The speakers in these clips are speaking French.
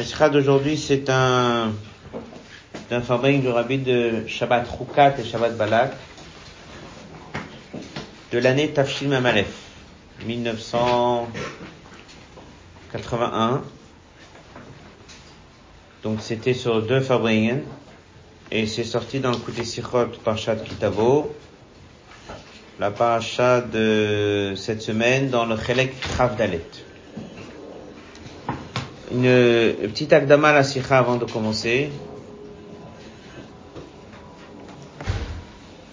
La sikha d'aujourd'hui, c'est un, d'un du rabbi de Shabbat Rukat et Shabbat Balak de l'année Tafshil Mamalef, 1981. Donc c'était sur deux fabriques et c'est sorti dans le côté Sichot Parashat Kitavo, la paracha de cette semaine dans le Chelek Chavdalet. Une, petite akdama à la Sikha avant de commencer.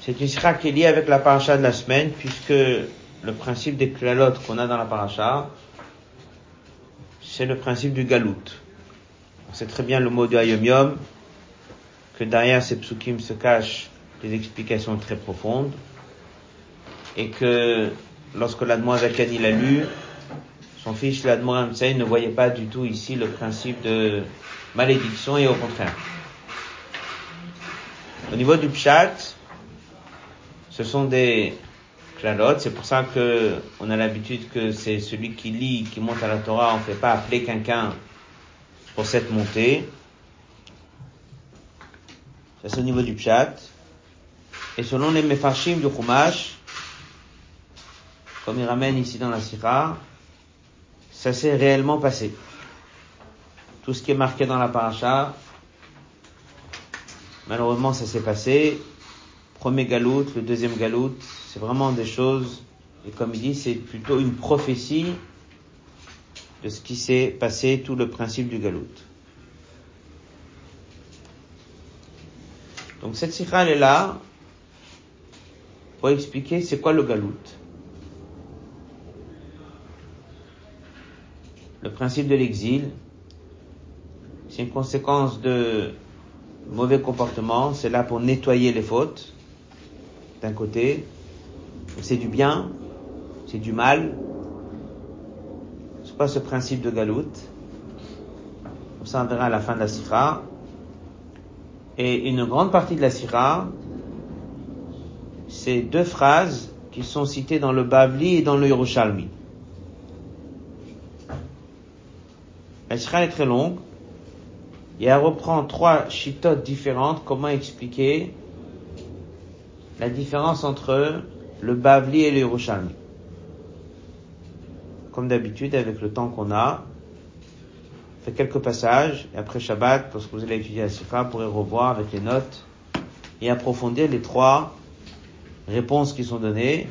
C'est une sikha qui est liée avec la paracha de la semaine, puisque le principe des klalotes qu'on a dans la paracha, c'est le principe du galout. C'est très bien le mot du Hayom Yom, que derrière ces psukim se cachent des explications très profondes, et que lorsque l'Admoazakan il a lu, son fils l'Admoazakan ne voyait pas du tout ici le principe de malédiction, et au contraire. Au niveau du pshat, ce sont des klalotes, c'est pour ça que on a l'habitude que c'est celui qui lit, qui monte à la Torah, on ne fait pas appeler quelqu'un pour cette montée. C'est au niveau du pshat. Et selon les mefarshim du Chumash, comme il ramène ici dans la Sira, ça s'est réellement passé. Tout ce qui est marqué dans la paracha, malheureusement ça s'est passé, premier galout, le deuxième galout, c'est vraiment des choses, et comme il dit, c'est plutôt une prophétie de ce qui s'est passé, tout le principe du galout. Donc cette sikha, elle est là pour expliquer c'est quoi le galout. Le principe de l'exil, c'est une conséquence de mauvais comportement, c'est là pour nettoyer les fautes d'un côté, c'est du bien, c'est du mal. C'est pas ce principe de galoute. Ça, on verra à la fin de la sira. Et une grande partie de la sira, c'est deux phrases qui sont citées dans le Bavli et dans le Yerushalmi. La sira est très longue et elle reprend trois chitotes différentes, comment expliquer la différence entre le Bavli et le Yerushalmi? Comme d'habitude, avec le temps qu'on a, fait quelques passages, et après Shabbat, lorsque vous allez étudier la Sikha, vous pourrez revoir avec les notes et approfondir les trois réponses qui sont données.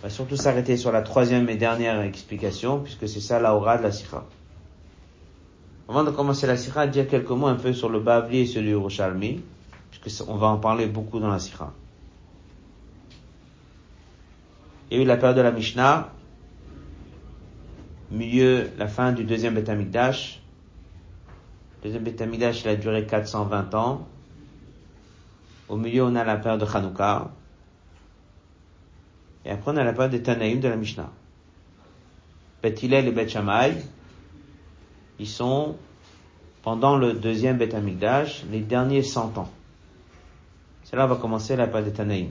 On va surtout s'arrêter sur la troisième et dernière explication, puisque c'est ça l'aura de la Sikha. Avant de commencer la Sikha, dire quelques mots un peu sur le Bavli et le Yerushalmi, puisque on va en parler beaucoup dans la Sikha. Il y a eu la période de la Mishnah, milieu, la fin du deuxième Beth Amikdash. Le deuxième Beth Amikdash, il a duré 420 ans. Au milieu, on a la période de Hanouka. Et après, on a la période des Tanaïm de la Mishnah. Beth Hillel et Beth ils sont, pendant le deuxième Beth Amikdash, les derniers 100 ans. C'est là va commencer la période des Tanaïm.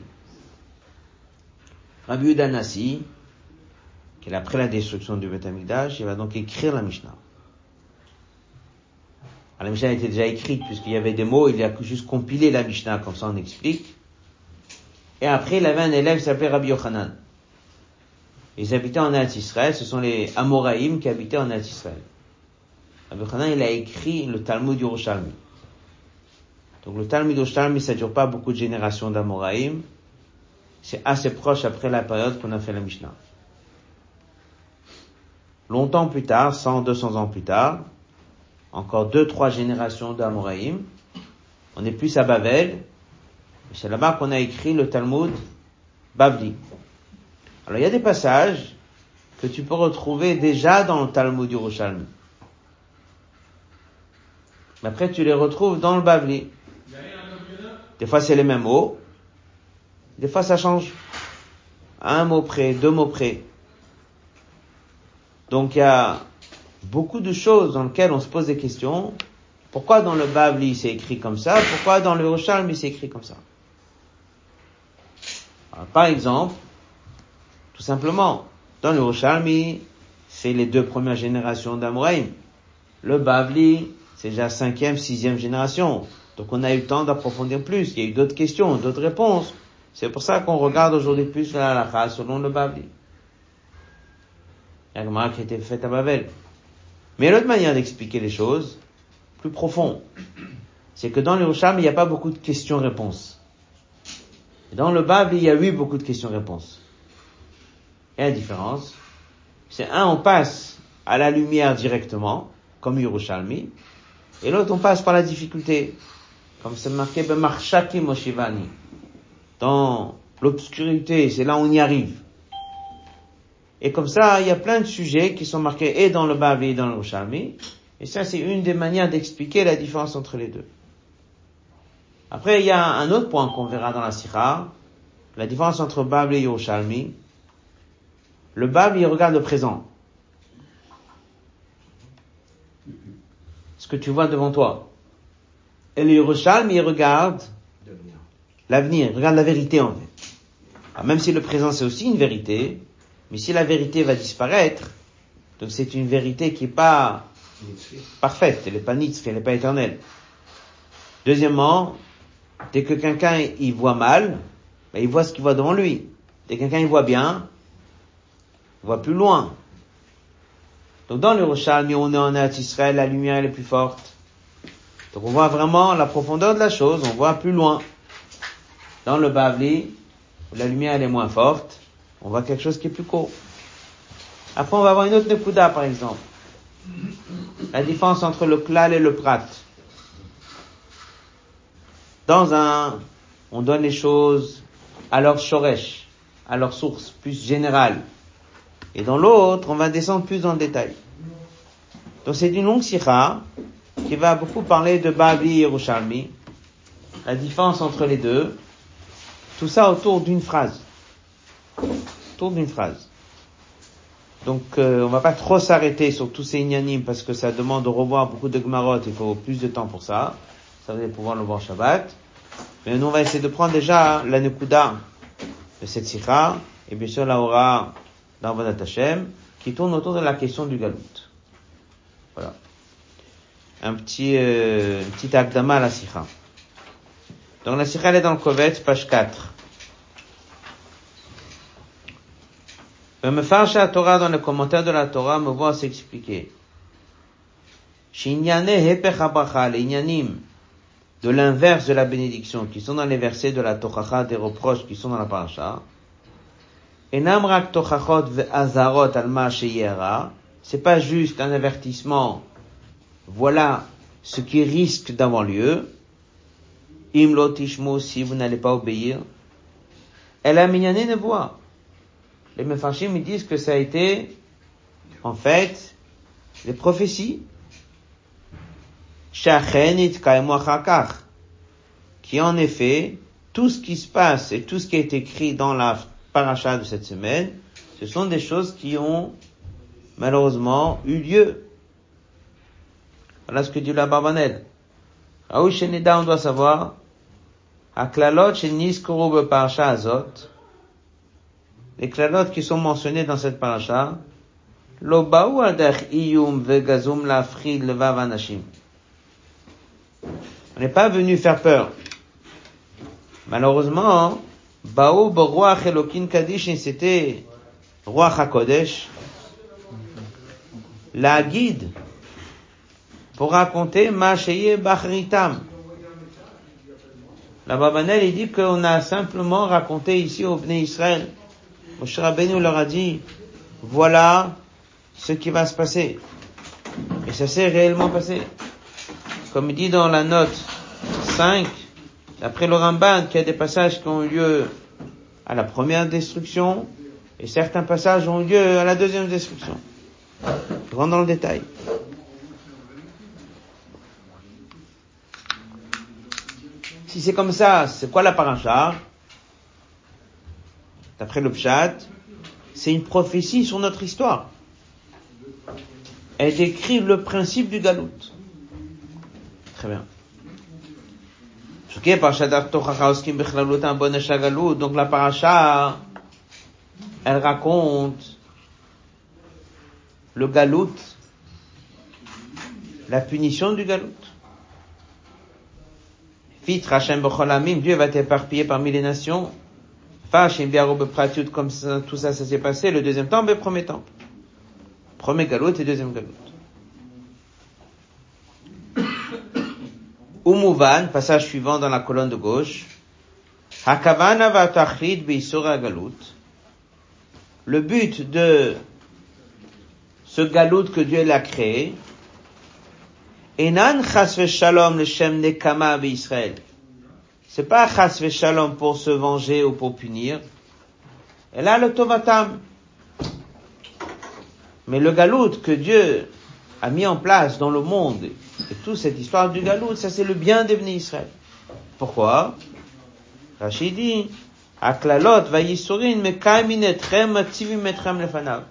Rabbi Udanasi, qui est après la destruction du Beth Amikdash, il va donc écrire la Mishnah. La Mishnah était déjà écrite puisqu'il y avait des mots, il a juste compilé la Mishnah, comme ça on explique. Et après, il avait un élève qui s'appelait Rabbi Yochanan. Ils habitaient en Eretz ce sont les Amoraïm qui habitaient en Eretz. Il a écrit le Talmud Yerushalmi. Donc le Talmud Yerushalmi, ça dure pas beaucoup de générations d'Amoraïm, c'est assez proche après la période qu'on a fait la Mishnah. Longtemps plus tard, 100, 200 ans plus tard, encore deux, trois générations d'Amoraïm, on est plus à Bavel, c'est là-bas qu'on a écrit le Talmud Bavli. Alors il y a des passages que tu peux retrouver déjà dans le Talmud Yerushalmi. Mais après tu les retrouves dans le Bavli. Des fois c'est les mêmes mots, des fois, ça change. Un mot près, deux mots près. Donc, il y a beaucoup de choses dans lesquelles on se pose des questions. Pourquoi dans le Bavli c'est écrit comme ça? Pourquoi dans le Rochalmi c'est écrit comme ça? Alors, Par exemple, tout simplement, dans le Rochalmi, c'est les deux premières générations d'Amoraïm. Le Bavli, c'est déjà cinquième, sixième génération. Donc on a eu le temps d'approfondir plus. Il y a eu d'autres questions, d'autres réponses. C'est pour ça qu'on regarde aujourd'hui plus la halakha selon le Babli. Il y a qui a été faite à Babel. Mais l'autre manière d'expliquer les choses, plus profond, c'est que dans le il n'y a pas beaucoup de questions-réponses. Dans le Babli, il y a eu beaucoup de questions-réponses. Et la différence, c'est un, on passe à la lumière directement, comme Yerushalmi, et l'autre, on passe par la difficulté, comme c'est marqué Bemarshaki Moshivani. Dans l'obscurité, c'est là où on y arrive. Et comme ça, il y a plein de sujets qui sont marqués et dans le Babli et dans le Yerushalmi, et ça, c'est une des manières d'expliquer la différence entre les deux. Après, il y a un autre point qu'on verra dans la Sira, la différence entre Babli et Yerushalmi. Le Babli, il regarde le présent. Ce que tu vois devant toi. Et le Yerushalmi, il regarde l'avenir, il regarde la vérité en fait. même si le présent c'est aussi une vérité, mais si la vérité va disparaître, donc c'est une vérité qui est pas parfaite, elle n'est pas nitzri, elle n'est pas éternelle. Deuxièmement, dès que quelqu'un il voit mal, ben, il voit ce qu'il voit devant lui. Dès que quelqu'un il voit bien, il voit plus loin. Donc dans le Rochal, on est en Israël, la lumière elle est plus forte. Donc on voit vraiment la profondeur de la chose, on voit plus loin. Dans le Bavli, la lumière est moins forte, on voit quelque chose qui est plus court. Après on va avoir une autre Nekuda par exemple. La différence entre le klal et le prat. Dans un, on donne les choses à leur shoresh, à leur source, plus générale. Et dans l'autre, on va descendre plus dans le détail. Donc c'est une longue sikha qui va beaucoup parler de Babli et Yerushalmi, la différence entre les deux, tout ça autour d'une phrase. Autour d'une phrase. Donc euh, on va pas trop s'arrêter sur tous ces ignanimes parce que ça demande de revoir beaucoup de gmarot, il faut plus de temps pour ça. Ça va pouvoir le voir Shabbat. Mais nous on va essayer de prendre déjà la Nekuda de cette sikha, et bien sûr la aura dans Vadat Hashem, qui tourne autour de la question du galout. Voilà. Un petit, euh, petit akdama à la sikha. Donc la sikha elle est dans le Kovet, page 4. Me la Torah dans le commentaire de la Torah me voit s'expliquer. Les inyanim de l'inverse de la bénédiction qui sont dans les versets de la Torah des reproches qui sont dans la paracha. C'est pas juste un avertissement. Voilà ce qui risque d'avoir lieu. Im lotishmo si vous n'allez pas obéir. Elle a mignonné ne voit les Mefarshim disent que ça a été, en fait, les prophéties. Qui en effet, tout ce qui se passe et tout ce qui est écrit dans la paracha de cette semaine, ce sont des choses qui ont malheureusement eu lieu. Voilà ce que dit la Barbanel. on doit savoir, Aklalot parasha azot, les clalotes qui sont mentionnées dans cette paracha, l'obaou adach iyum vegazum lafrid levav anashim. On n'est pas venu faire peur. Malheureusement, Bao Baruach Elokin Kadish, c'était Roi HaKodesh, la guide pour raconter Masheye Bachritam. La Babanel, il dit qu'on a simplement raconté ici au Bnei Israël Moshe Rabbeinu leur a dit, voilà ce qui va se passer. Et ça s'est réellement passé. Comme il dit dans la note 5, d'après le Ramban, qu'il y a des passages qui ont eu lieu à la première destruction, et certains passages ont eu lieu à la deuxième destruction. Rentre dans le détail. Si c'est comme ça, c'est quoi la paracha? D'après le Pshat, c'est une prophétie sur notre histoire. Elle décrit le principe du galout. Très bien. Donc la paracha, elle raconte le galout, la punition du galout. Fit Rachem Bocholamim, Dieu va t'éparpiller parmi les nations. Fashim Biarob Pratiut, comme tout ça, ça s'est passé. Le deuxième temple et le premier temple. Premier galout et deuxième galout. Umuvan, passage suivant dans la colonne de gauche. Hakavana va tachrid galut. Le but de ce galout que Dieu l'a créé, Enan chas shalom le shem nekama Israël. C'est pas chas shalom pour se venger ou pour punir. Et là, le tovatam. Mais le galout que Dieu a mis en place dans le monde, et toute cette histoire du galout, ça c'est le bien devenu Israël. Pourquoi? Rachid dit, Aklalot vayisurin mekaimin etrem ativim etrem lefanav.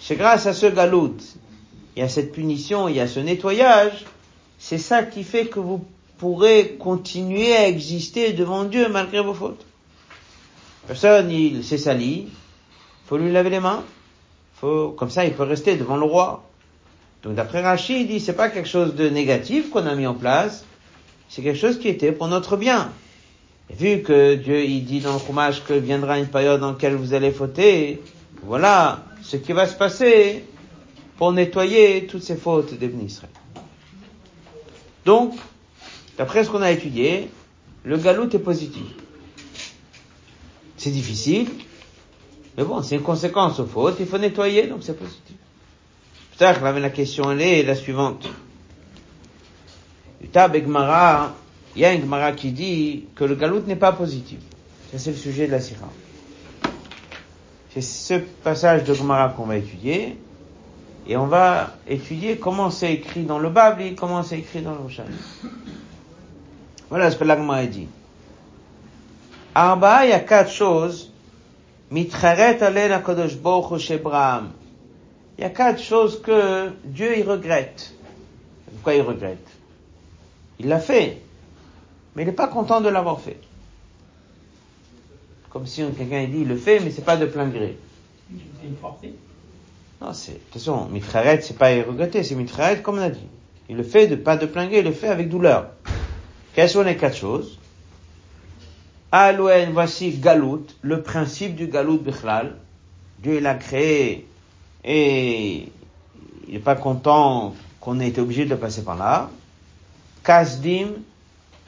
C'est grâce à ce galout, il y a cette punition, il y a ce nettoyage, c'est ça qui fait que vous pourrez continuer à exister devant Dieu malgré vos fautes. Personne, il s'est sali, faut lui laver les mains, faut, comme ça il peut rester devant le roi. Donc d'après Rachid, il dit c'est pas quelque chose de négatif qu'on a mis en place, c'est quelque chose qui était pour notre bien. Et vu que Dieu il dit dans le fromage que viendra une période dans laquelle vous allez fauter, voilà ce qui va se passer pour nettoyer toutes ces fautes des Israël. Donc, d'après ce qu'on a étudié, le galout est positif. C'est difficile, mais bon, c'est une conséquence aux fautes, il faut nettoyer, donc c'est positif. La question elle est la suivante. il y a un Gemara qui dit que le galout n'est pas positif. Ça c'est le sujet de la sira. C'est ce passage de Gemara qu'on va étudier. Et on va étudier comment c'est écrit dans le et comment c'est écrit dans le Roshani. Voilà ce que l'Agma dit. Arba, il y a quatre choses. Il y a quatre choses que Dieu il regrette. Pourquoi il regrette? Il l'a fait, mais il n'est pas content de l'avoir fait. Comme si quelqu'un dit il le fait, mais c'est pas de plein gré. C'est une forcée. Non, c'est attention, mitraret, c'est pas regretter, c'est mitraret comme on a dit. Il le fait de pas de plein gré, il le fait avec douleur. Quelles sont les quatre choses? Alouen, voici galout, le principe du galout bichlal. Dieu l'a créé et il n'est pas content qu'on ait été obligé de passer par là. Kasdim,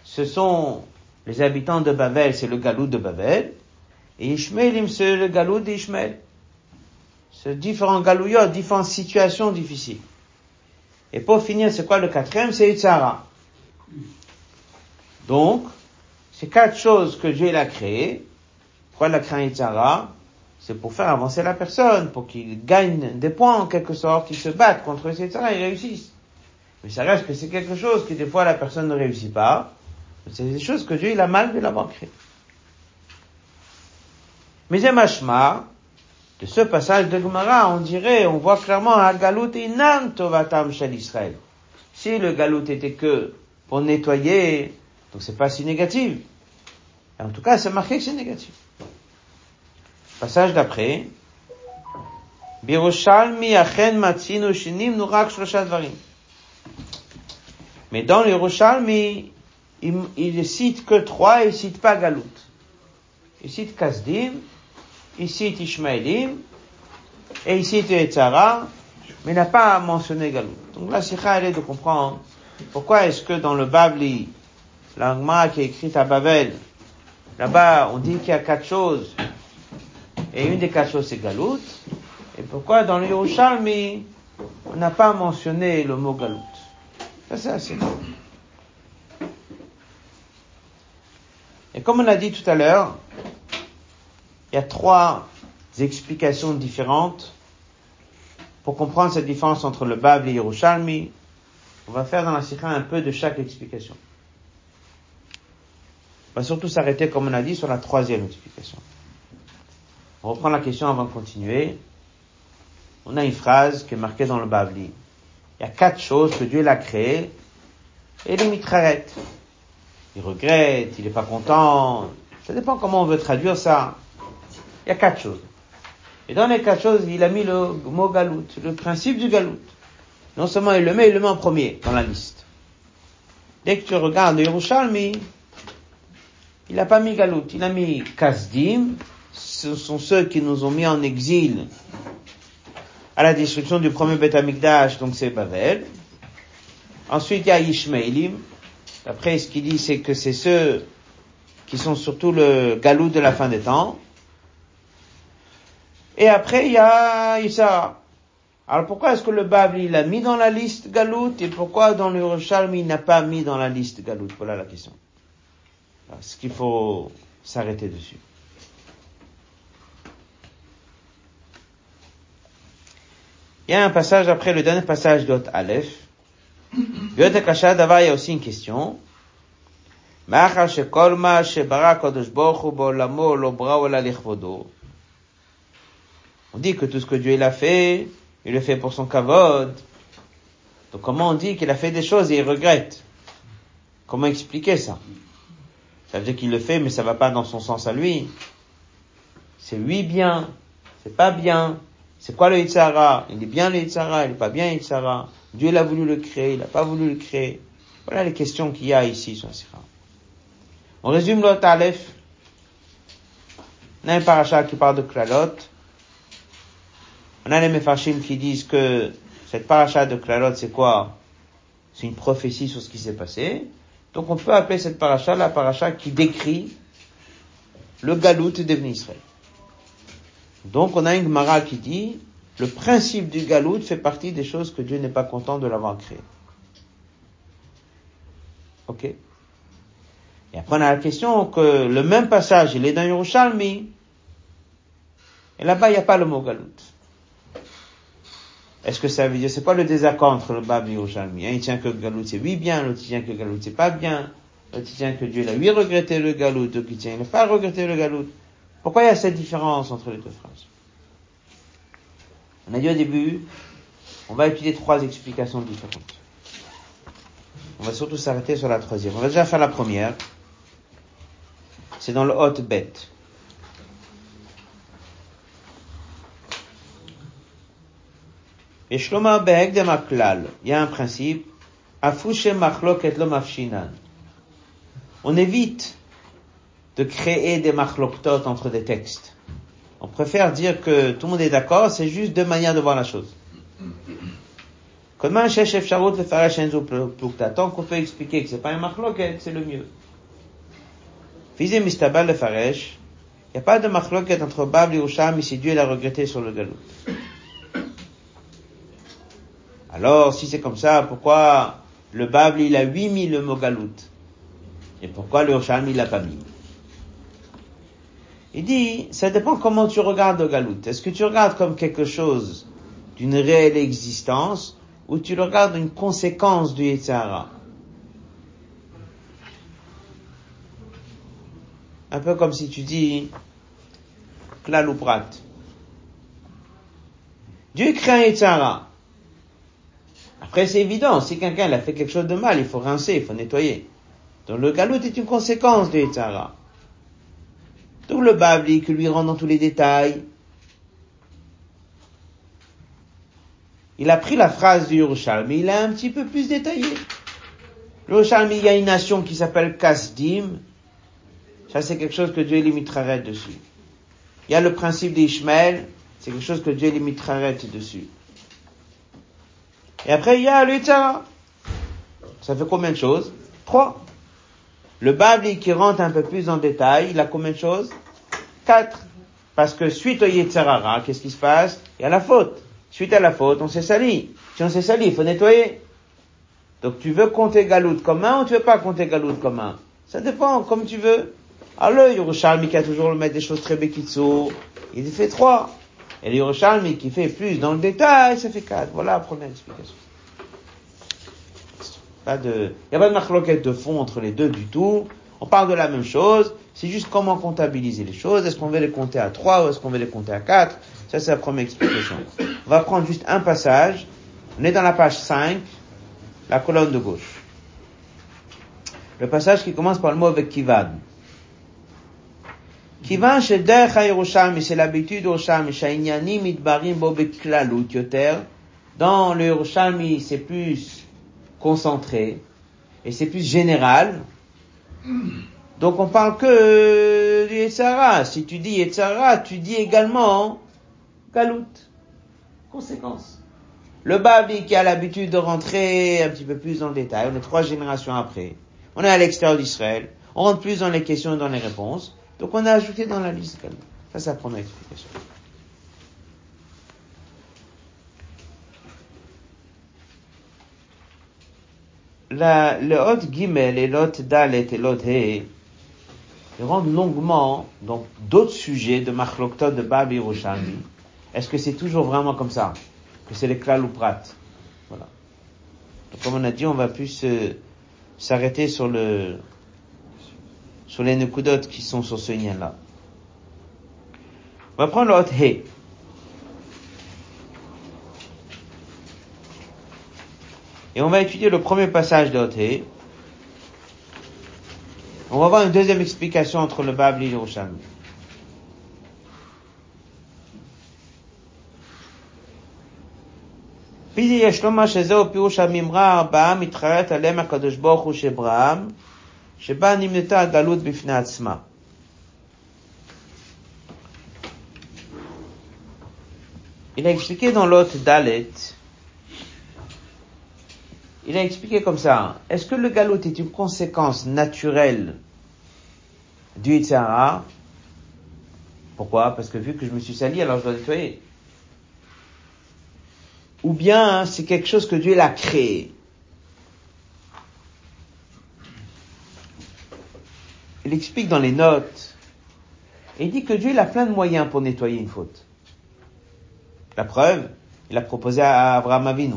ce sont les habitants de Babel, c'est le galout de Babel. Et Ishmaelim, c'est le galout d'Ishmael. C'est différents galouillots, différentes situations difficiles. Et pour finir, c'est quoi le quatrième? C'est Itzara. Donc, c'est quatre choses que Dieu a créées. Pourquoi il a créé Itzara? C'est pour faire avancer la personne, pour qu'il gagne des points en quelque sorte, qu'il se batte contre ces et réussisse. Mais ça reste que c'est quelque chose que des fois la personne ne réussit pas. C'est des choses que Dieu il a mal de l'avoir créé. Mais de ce passage de Gemara, on dirait, on voit clairement un galout inam tovatam shel Israël. Si le galout était que pour nettoyer, donc c'est pas si négatif. En tout cas, c'est marqué que c'est négatif. Passage d'après. Biroshalmi achen matzinu shinim nurak shlosha. Mais dans les Roshalmi, il, il cite que trois, il cite pas Galout. Il cite Kasdim, il cite Ishmaelim, et il cite Etzara, mais n'a pas mentionné Galout. Donc là, c'est elle de comprendre pourquoi est-ce que dans le Babli, l'angma qui est écrite à Babel, là-bas, on dit qu'il y a quatre choses et une des quatre choses, c'est Galout. Et pourquoi dans le Yerushalmi, on n'a pas mentionné le mot Galout Ça, c'est assez Et comme on a dit tout à l'heure, il y a trois explications différentes pour comprendre cette différence entre le Bab et le Yerushalmi. On va faire dans la Sikha un peu de chaque explication. On va surtout s'arrêter, comme on a dit, sur la troisième explication. On reprend la question avant de continuer. On a une phrase qui est marquée dans le Bavli. Il y a quatre choses que Dieu l'a créées et les mitraillettes. Il regrette, il n'est pas content. Ça dépend comment on veut traduire ça. Il y a quatre choses. Et dans les quatre choses, il a mis le mot galout, le principe du galout. Non seulement il le met, il le met en premier dans la liste. Dès que tu regardes Yerushalmi, il n'a pas mis Galout, il a mis Kasdim, ce sont ceux qui nous ont mis en exil à la destruction du premier Beth Amikdash, donc c'est Bavel. Ensuite, il y a Ishmaelim. Après, ce qu'il dit, c'est que c'est ceux qui sont surtout le Galout de la fin des temps. Et après, il y a Issa. Alors pourquoi est-ce que le Babel il l'a mis dans la liste Galout et pourquoi dans le Yerushalmi il n'a pas mis dans la liste Galout Voilà la question. ce qu'il faut s'arrêter dessus? Il y a un passage après le dernier passage d'Ot Aleph. D'Ot Akasha Davar, il y a aussi une question. On dit que tout ce que Dieu il a fait, il le fait pour son kavod. Donc comment on dit qu'il a fait des choses et il regrette? Comment expliquer ça? Ça veut dire qu'il le fait, mais ça va pas dans son sens à lui. C'est lui bien, c'est pas bien. C'est quoi le Yitzhara Il est bien le Yitzhara, il n'est pas bien le Yitzhara. Dieu l'a voulu le créer, il n'a pas voulu le créer. Voilà les questions qu'il y a ici sur Sira. On résume l'autre Aleph. On a un paracha qui parle de Klalot. On a les Mefarshim qui disent que cette paracha de Klalot, c'est quoi? C'est une prophétie sur ce qui s'est passé. Donc on peut appeler cette paracha la paracha qui décrit le galout devenu Israël. Donc on a une Gemara qui dit, le principe du galout fait partie des choses que Dieu n'est pas content de l'avoir créé. Ok? Et après on a la question que le même passage, il est dans Yerushalmi, et là-bas il n'y a pas le mot galout. Est-ce que ça veut dire, c'est pas le désaccord entre le Bab et Yerushalmi? Il tient que galout c'est oui bien, l'autre tient que galout c'est pas bien, l'autre tient que Dieu l'a oui regretté le galout, l'autre il tient il n'a pas regretté le galout. Pourquoi il y a cette différence entre les deux phrases? On a dit au début, on va étudier trois explications différentes. On va surtout s'arrêter sur la troisième. On va déjà faire la première. C'est dans le hot bête. Il y a un principe, On évite de créer des marloktot entre des textes. On préfère dire que tout le monde est d'accord, c'est juste deux manières de voir la chose. Tant qu'on peut expliquer que c'est pas un marloket, c'est le mieux. Fizé mistabal le faresh, il a pas de marloket entre Bab et Usham si Dieu l'a regretté sur le galout. Alors, si c'est comme ça, pourquoi le Bab il a 8000 le mot galout? Et pourquoi le Usham il l'a pas mis? Il dit, ça dépend comment tu regardes le galout. Est-ce que tu regardes comme quelque chose d'une réelle existence ou tu regardes une conséquence du Yitzhara Un peu comme si tu dis, klal. Dieu crée un Yitzhara. Après, c'est évident, si quelqu'un a fait quelque chose de mal, il faut rincer, il faut nettoyer. Donc le galout est une conséquence du Yitzhara. Donc le Babli qui lui rend dans tous les détails. Il a pris la phrase du mais il a un petit peu plus détaillé. Le il y a une nation qui s'appelle Kasdim. Ça, c'est quelque chose que Dieu limiterait dessus. Il y a le principe d'Ishmael. C'est quelque chose que Dieu limiterait dessus. Et après, il y a l'État. Ça fait combien de choses? Trois. Le Babli qui rentre un peu plus en détail, il a combien de choses? Quatre. Parce que suite au Yetzerara, qu'est-ce qui se passe? Il y a la faute. Suite à la faute, on s'est sali. Si on s'est sali, il faut nettoyer. Donc tu veux compter Galout comme un ou tu veux pas compter Galout comme un? Ça dépend, comme tu veux. Alors le Yerushalmi qui a toujours le mettre des choses très békitso, il fait trois. Et le Yerushalmi qui fait plus dans le détail, ça fait quatre. Voilà la première explication. Pas de, il a pas de marloquette de fond entre les deux du tout. On parle de la même chose. C'est juste comment comptabiliser les choses. Est-ce qu'on veut les compter à 3 ou est-ce qu'on veut les compter à 4 Ça, c'est la première explication. On va prendre juste un passage. On est dans la page 5, la colonne de gauche. Le passage qui commence par le mot avec kivad. Kivan c'est l'habitude Yerushalmi, Sha'inyanim idbarim bo yoter. Dans le Yerushalmi, c'est plus concentré. et c'est plus général. Donc on parle que du Yetzara. Si tu dis Yetzara, tu dis également Galout. Conséquence. Le Babi qui a l'habitude de rentrer un petit peu plus dans le détail, on est trois générations après. On est à l'extérieur d'Israël. On rentre plus dans les questions et dans les réponses. Donc on a ajouté dans la liste Galout. Ça, c'est la première explication. La, le Hot Gimel et l'Hot Dalet et l'Hot He ils rentrent longuement dans d'autres sujets de Machloktot de Babi Roshami. Est-ce que c'est toujours vraiment comme ça? Que c'est les klal prat? Voilà. Comme on a dit, on va plus s'arrêter sur le sur les nekudot qui sont sur ce lien-là. On va prendre le Hot. Et on va étudier le premier passage de Hot He. On va voir une deuxième explication entre le Babli et le Yerushalmi. פיזי יש לומר שזהו פירוש המימרה הבאה מתחרט עליהם הקדוש ברוך הוא שבראם, שבה נמנתה הגלות בפני עצמה. Il a expliqué dans l'autre Dalet, il a expliqué comme ça, est-ce que le galop est une conséquence naturelle du Itzara Pourquoi? Parce que vu que je me suis sali, alors je dois nettoyer. Ou bien c'est quelque chose que Dieu l'a créé. Il explique dans les notes, et il dit que Dieu a plein de moyens pour nettoyer une faute. La preuve, il a proposé à Abraham Avinu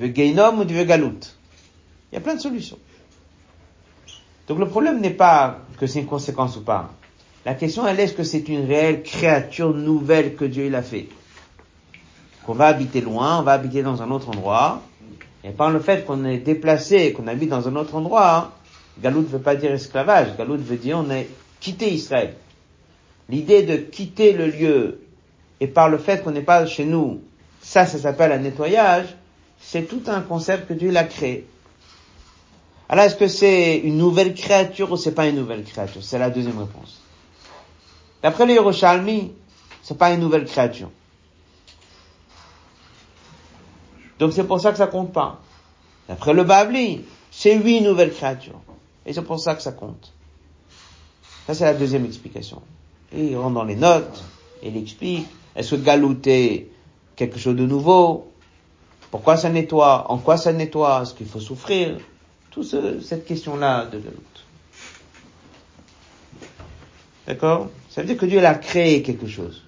veux Gainom ou tu veux Galout. Il y a plein de solutions. Donc le problème n'est pas que c'est une conséquence ou pas. La question elle est est-ce que c'est une réelle créature nouvelle que Dieu il a fait? Qu'on va habiter loin, on va habiter dans un autre endroit, et par le fait qu'on est déplacé, qu'on habite dans un autre endroit, Galout ne veut pas dire esclavage, Galout veut dire on est quitté Israël. L'idée de quitter le lieu, et par le fait qu'on n'est pas chez nous, ça, ça s'appelle un nettoyage, c'est tout un concept que Dieu l'a créé. Alors est-ce que c'est une nouvelle créature ou c'est pas une nouvelle créature? C'est la deuxième réponse. D'après le Yerushalmi, c'est pas une nouvelle créature. Donc c'est pour ça que ça compte pas. D'après le Babli, c'est huit nouvelles créatures. Et c'est pour ça que ça compte. Ça c'est la deuxième explication. Et il rentre dans les notes, il explique, est-ce que galouter quelque chose de nouveau? Pourquoi ça nettoie? En quoi ça nettoie? Est-ce qu'il faut souffrir? Tout cette question-là de Galout. D'accord? Ça veut dire que Dieu a créé quelque chose.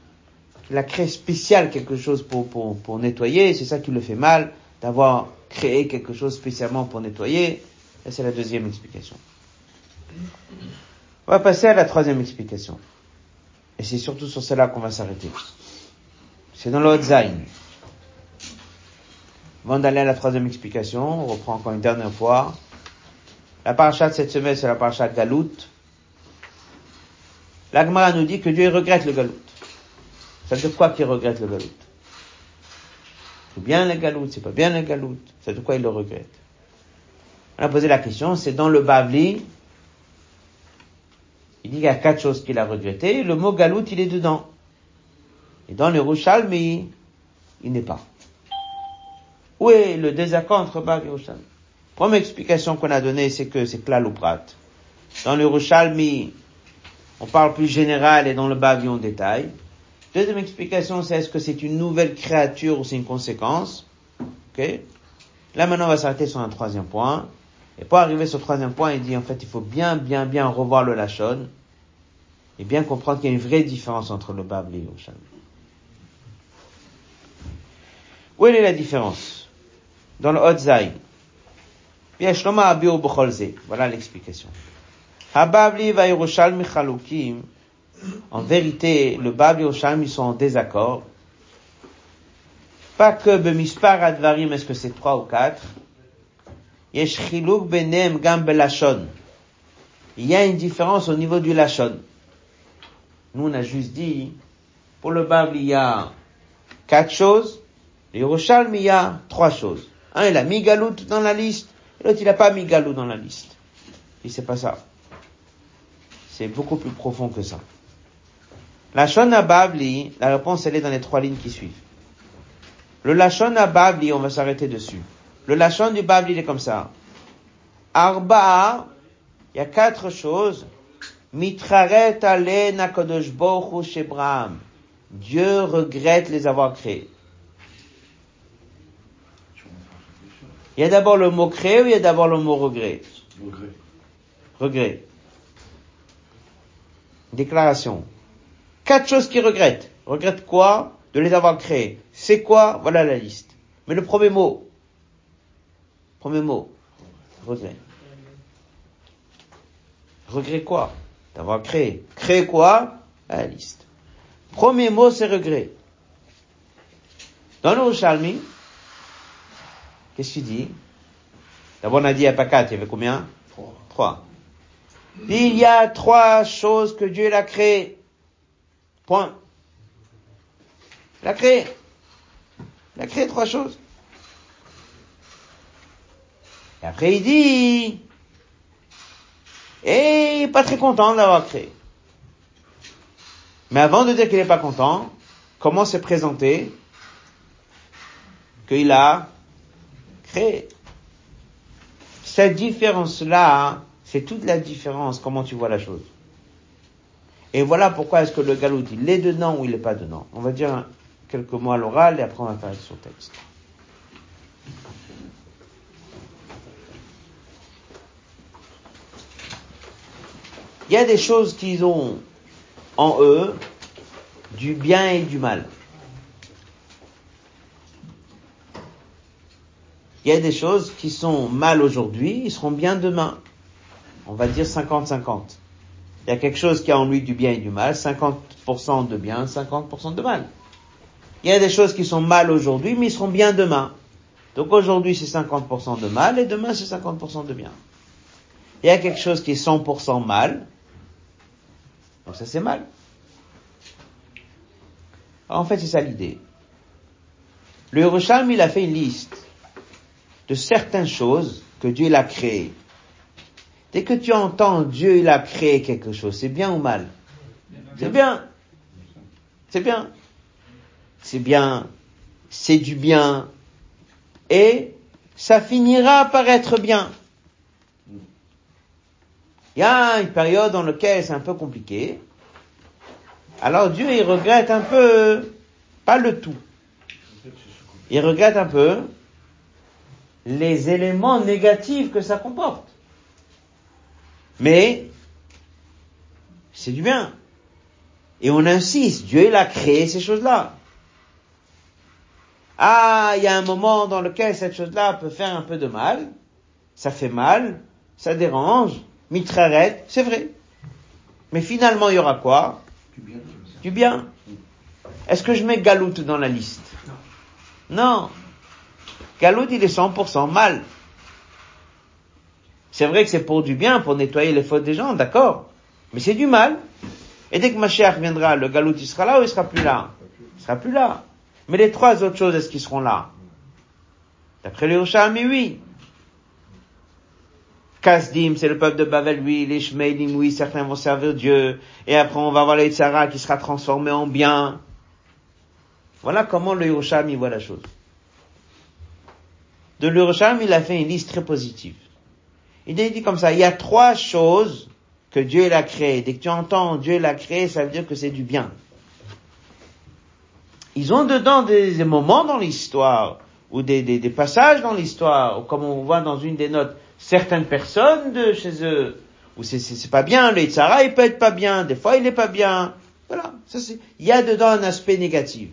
Il a créé spécial quelque chose pour, pour, pour nettoyer. C'est ça qui le fait mal, d'avoir créé quelque chose spécialement pour nettoyer. Et c'est la deuxième explication. On va passer à la troisième explication. Et c'est surtout sur cela qu'on va s'arrêter. C'est dans le Zayn. Avant d'aller à la troisième explication, on reprend encore une dernière fois. La paracha de cette semaine, c'est la paracha de Galout. L'Agmara nous dit que Dieu regrette le Galout. Veut dire quoi qu'il regrette le Galout? C'est bien le Galout, c'est pas bien le Galout. Veut dire quoi il le regrette? On a posé la question, c'est dans le Bavli. Il dit qu'il y a quatre choses qu'il a regrettées. Le mot Galout, il est dedans. Et dans le Rouchalmi, il n'est pas. Où est le désaccord entre Bav et Yerushalmi Première explication qu'on a donnée, c'est que c'est Klal ou. Dans le Yerushalmi, on parle plus général et dans le Bav, on détaille. Deuxième explication, c'est est-ce que c'est une nouvelle créature ou c'est une conséquence? Ok Là maintenant, on va s'arrêter sur un troisième point. Et pour arriver sur le troisième point, il dit en fait, il faut bien, bien, bien revoir le Lachon et bien comprendre qu'il y a une vraie différence entre le Bav et le Yerushalmi. Où est la différence? Dans le Hotzaï. Voilà l'explication. En vérité, le Bab et Yerushalmi sont en désaccord. Pas que bemispar advarim, est-ce que c'est trois ou quatre? Yesh chiluk benem gam. Il y a une différence au niveau du lachon. Nous, on a juste dit, pour le Bab, il y a quatre choses. Le Yerushalmi, il y a trois choses. Un, il a mis Galout dans la liste, L'autre, il n'a pas mis Galou dans la liste. Et c'est pas ça. C'est beaucoup plus profond que ça. La Shona Babli, la réponse elle est dans les trois lignes qui suivent. Le Lachon Babli, on va s'arrêter dessus. Le Lachon du Babli, il est comme ça. Arba, il y a quatre choses. Mitraret. Dieu regrette les avoir créés. Il y a d'abord le mot créer ou il y a d'abord le mot regret Regret. Regret. Déclaration. Quatre choses qu'il regrette. Regrette quoi De les avoir créés. C'est quoi Voilà la liste. Mais le premier mot. Premier mot. Regret. Regret quoi D'avoir créé. Créé quoi La liste. Premier mot, c'est regret. Dans le Shalmi, qu'est-ce qu'il dit D'abord, on a dit, il n'y a pas quatre, il y avait combien? Trois. Trois. Il y a trois choses que Dieu a créées. Point. Il a créé. Il a créé trois choses. Et après, il dit, et il pas très content d'avoir créé. Mais avant de dire qu'il n'est pas content, comment s'est présenté qu'il a créé. Cette différence-là, c'est toute la différence, comment tu vois la chose. Et voilà pourquoi est-ce que le galop il est dedans ou il n'est pas dedans. On va dire quelques mots à l'oral et après on va faire sur texte. Il y a des choses qu'ils ont en eux du bien et du mal. Il y a des choses qui sont mal aujourd'hui, ils seront bien demain. On va dire 50-50. Il y a quelque chose qui a en lui du bien et du mal, 50% de bien, 50% de mal. Il y a des choses qui sont mal aujourd'hui, mais ils seront bien demain. Donc aujourd'hui c'est 50% de mal et demain c'est 50% de bien. Il y a quelque chose qui est 100% mal, donc ça c'est mal. en fait c'est ça l'idée. Le Yerushalm il a fait une liste de certaines choses que Dieu a créées. Dès que tu entends Dieu il a créé quelque chose, c'est bien ou mal? C'est bien. C'est bien. C'est bien. C'est du bien. Et ça finira par être bien. Il y a une période dans laquelle c'est un peu compliqué. Alors Dieu, il regrette un peu, pas le tout. Il regrette un peu les éléments négatifs que ça comporte. Mais, c'est du bien. Et on insiste, Dieu, il a créé ces choses-là. Ah, il y a un moment dans lequel cette chose-là peut faire un peu de mal. Ça fait mal, ça dérange, mitraret, c'est vrai. Mais finalement, il y aura quoi? Du bien. Du bien. Est-ce que je mets Galout dans la liste? Non. non. Galout, il est 100% mal. C'est vrai que c'est pour du bien, pour nettoyer les fautes des gens, d'accord. Mais c'est du mal. Et dès que Mashiach viendra, le Galout, il sera là ou il sera plus là? Il sera plus là. Mais les trois autres choses, est-ce qu'ils seront là? D'après le mais oui. Kasdim, c'est le peuple de Babel, oui, les Shmeilim, oui, certains vont servir Dieu, et après on va voir les qui sera transformé en bien. Voilà comment le Yerushalmi voit la chose. De l'Yerushalmi, il a fait une liste très positive. Il a dit comme ça, il y a trois choses que Dieu a créées. Dès que tu entends Dieu l'a créé, ça veut dire que c'est du bien. Ils ont dedans des, moments dans l'histoire, ou des, passages dans l'histoire, ou comme on voit dans une des notes, certaines personnes de chez eux, où c'est pas bien, le Yitzhara, il peut être pas bien, des fois il est pas bien. Voilà, ça c'est, il y a dedans un aspect négatif.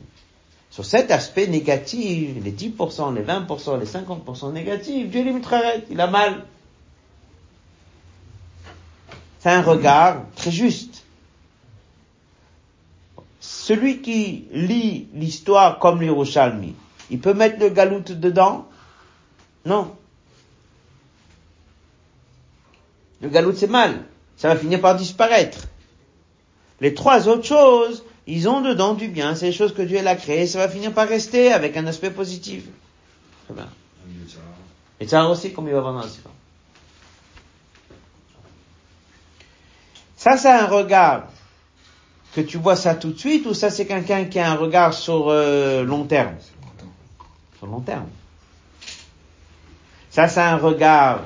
Sur cet aspect négatif, les 10%, les 20%, les 50% négatifs, Dieu très il a mal. C'est un regard très juste. Celui qui lit l'histoire comme l'Hiroshalmi, il peut mettre le galout dedans? Non. Le galout c'est mal. Ça va finir par disparaître. Les trois autres choses, ils ont dedans du bien. C'est les choses que Dieu a créées. Ça va finir par rester avec un aspect positif. Très bien. Et ça aussi, comme il va voir dans Ça, c'est un regard que tu vois ça tout de suite ou ça, c'est quelqu'un qui a un regard sur euh, long terme? Sur long terme. Ça, c'est un regard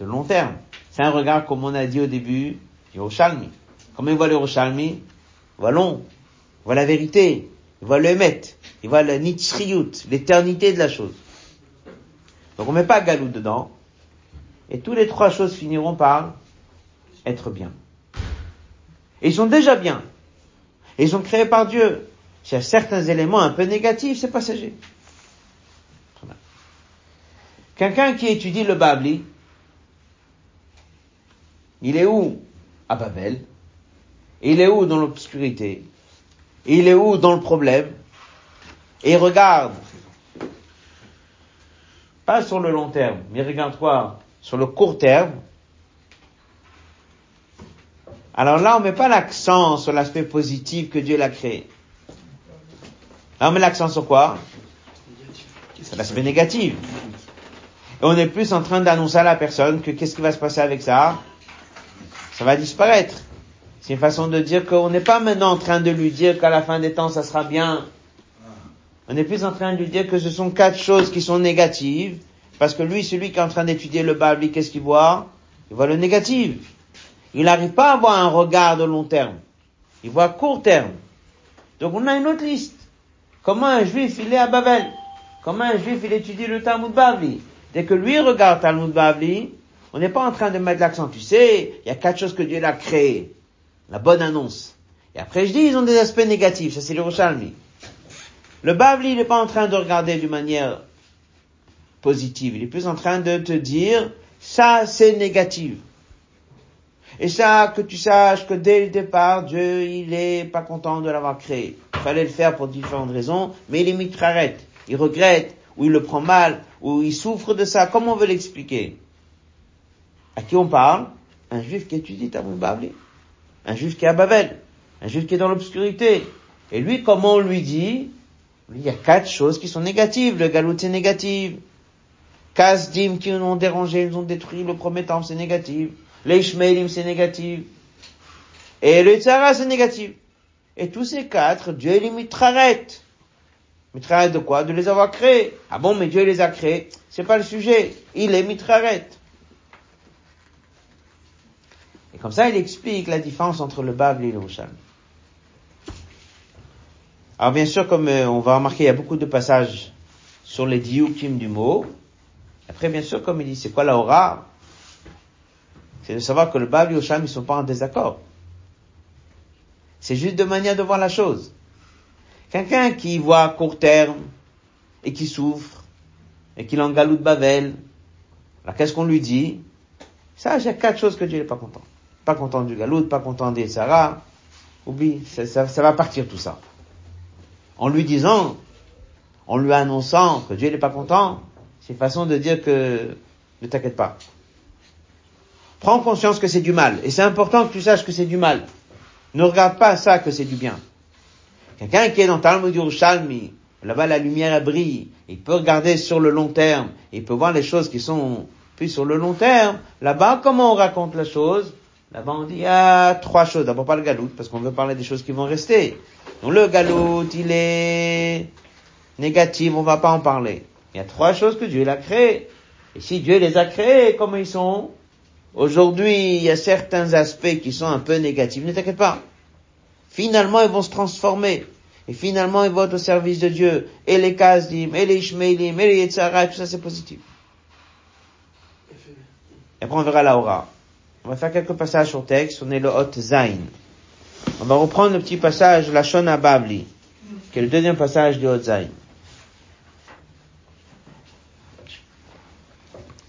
de long terme. C'est un regard, comme on a dit au début, du Roshalmi. Comment il voit le Roshalmi Il voit long, voit la vérité, il voit le Emet, il voit la Nitzriyut, l'éternité de la chose. Donc on met pas Galou dedans, et tous les trois choses finiront par être bien. Et ils sont déjà bien. Et ils sont créés par Dieu. S'il y a certains éléments un peu négatifs, c'est passager. Quelqu'un qui étudie le Babli, il est où? À Babel. Il est où dans l'obscurité? Il est où dans le problème? Et regarde, pas sur le long terme, mais regarde quoi Sur le court terme. Alors là, on met pas l'accent sur l'aspect positif que Dieu l'a créé. Là, on met l'accent sur quoi? Sur l'aspect négatif. Et on est plus en train d'annoncer à la personne que qu'est-ce qui va se passer avec ça? Ça va disparaître. C'est une façon de dire qu'on n'est pas maintenant en train de lui dire qu'à la fin des temps ça sera bien. On est plus en train de lui dire que ce sont quatre choses qui sont négatives, parce que lui, celui qui est en train d'étudier le Bible, qu'est-ce qu'il voit? Il voit le négatif. Il n'arrive pas à avoir un regard de long terme. Il voit court terme. Donc on a une autre liste. Comment un juif il est à Babel? Comment un juif il étudie le Talmud Bavli? Dès que lui regarde Talmud Bavli, on n'est pas en train de mettre l'accent. Tu sais, il y a quatre choses que Dieu a créées. La bonne annonce. Et après, je dis, ils ont des aspects négatifs. Ça, c'est le Roshalmi. Le Bavli, il n'est pas en train de regarder d'une manière positive. Il est plus en train de te dire, ça, c'est négatif. Et ça, que tu saches que dès le départ, Dieu, il est pas content de l'avoir créé. Il fallait le faire pour différentes raisons, mais il est mitrarette. Il regrette, ou il le prend mal, ou il souffre de ça. Comment on veut l'expliquer? À qui on parle? Un juif qui étudie Talmud Bavli. Un juif qui est à Babel. Un juif qui est dans l'obscurité. Et lui, comment on lui dit Il y a quatre choses qui sont négatives. Le galout, c'est négatif. Kasdim qui nous ont dérangé, ils ont détruit le premier temple, c'est négatif. Les Ishmaelim, c'est négatif. Et le Tzara, c'est négatif. Et tous ces quatre, Dieu les mitrarette. Mitraret de quoi? De les avoir créés. Ah bon, mais Dieu les a créés. C'est pas le sujet. Il est mitraret. Et comme ça, il explique la différence entre le Babel et le Rouchal. Alors bien sûr, comme euh, on va remarquer, il y a beaucoup de passages sur les diukim du mot. Après, bien sûr, comme il dit, c'est quoi la aura C'est de savoir que le Babel et le Sham, ils sont pas en désaccord. C'est juste de manière de voir la chose. Quelqu'un qui voit à court terme et qui souffre et qui l'engaloute Babel, alors qu'est-ce qu'on lui dit? Ça, j'ai quatre choses que Dieu n'est pas content. Pas content du galout, pas content des Sarah. Oublie, ça, va partir tout ça. En lui disant, en lui annonçant que Dieu n'est pas content, c'est une façon de dire que ne t'inquiète pas. Prends conscience que c'est du mal. Et c'est important que tu saches que c'est du mal. Ne regarde pas ça que c'est du bien. Quelqu'un qui est dans Talmud Yerushalmi, là-bas la lumière brille, il peut regarder sur le long terme, il peut voir les choses qui sont plus sur le long terme. Là-bas, comment on raconte la chose? Là-bas, on dit, il y a trois choses. D'abord, pas le galout, parce qu'on veut parler des choses qui vont rester. Donc, le galout, il est négatif, on va pas en parler. Il y a trois choses que Dieu a créées. Et si Dieu les a créées, comment ils sont? Aujourd'hui, il y a certains aspects qui sont un peu négatifs. Ne t'inquiète pas. Finalement, ils vont se transformer. Et finalement, ils vont être au service de Dieu. Et les Kazdim, et les Ishmaelim, et les Yetzara, tout ça c'est positif. Et après, on verra la aura. On va faire quelques passages sur texte. On est le Hot Zain. On va reprendre le petit passage, la Shona Babli, qui est le deuxième passage du Hot Zain.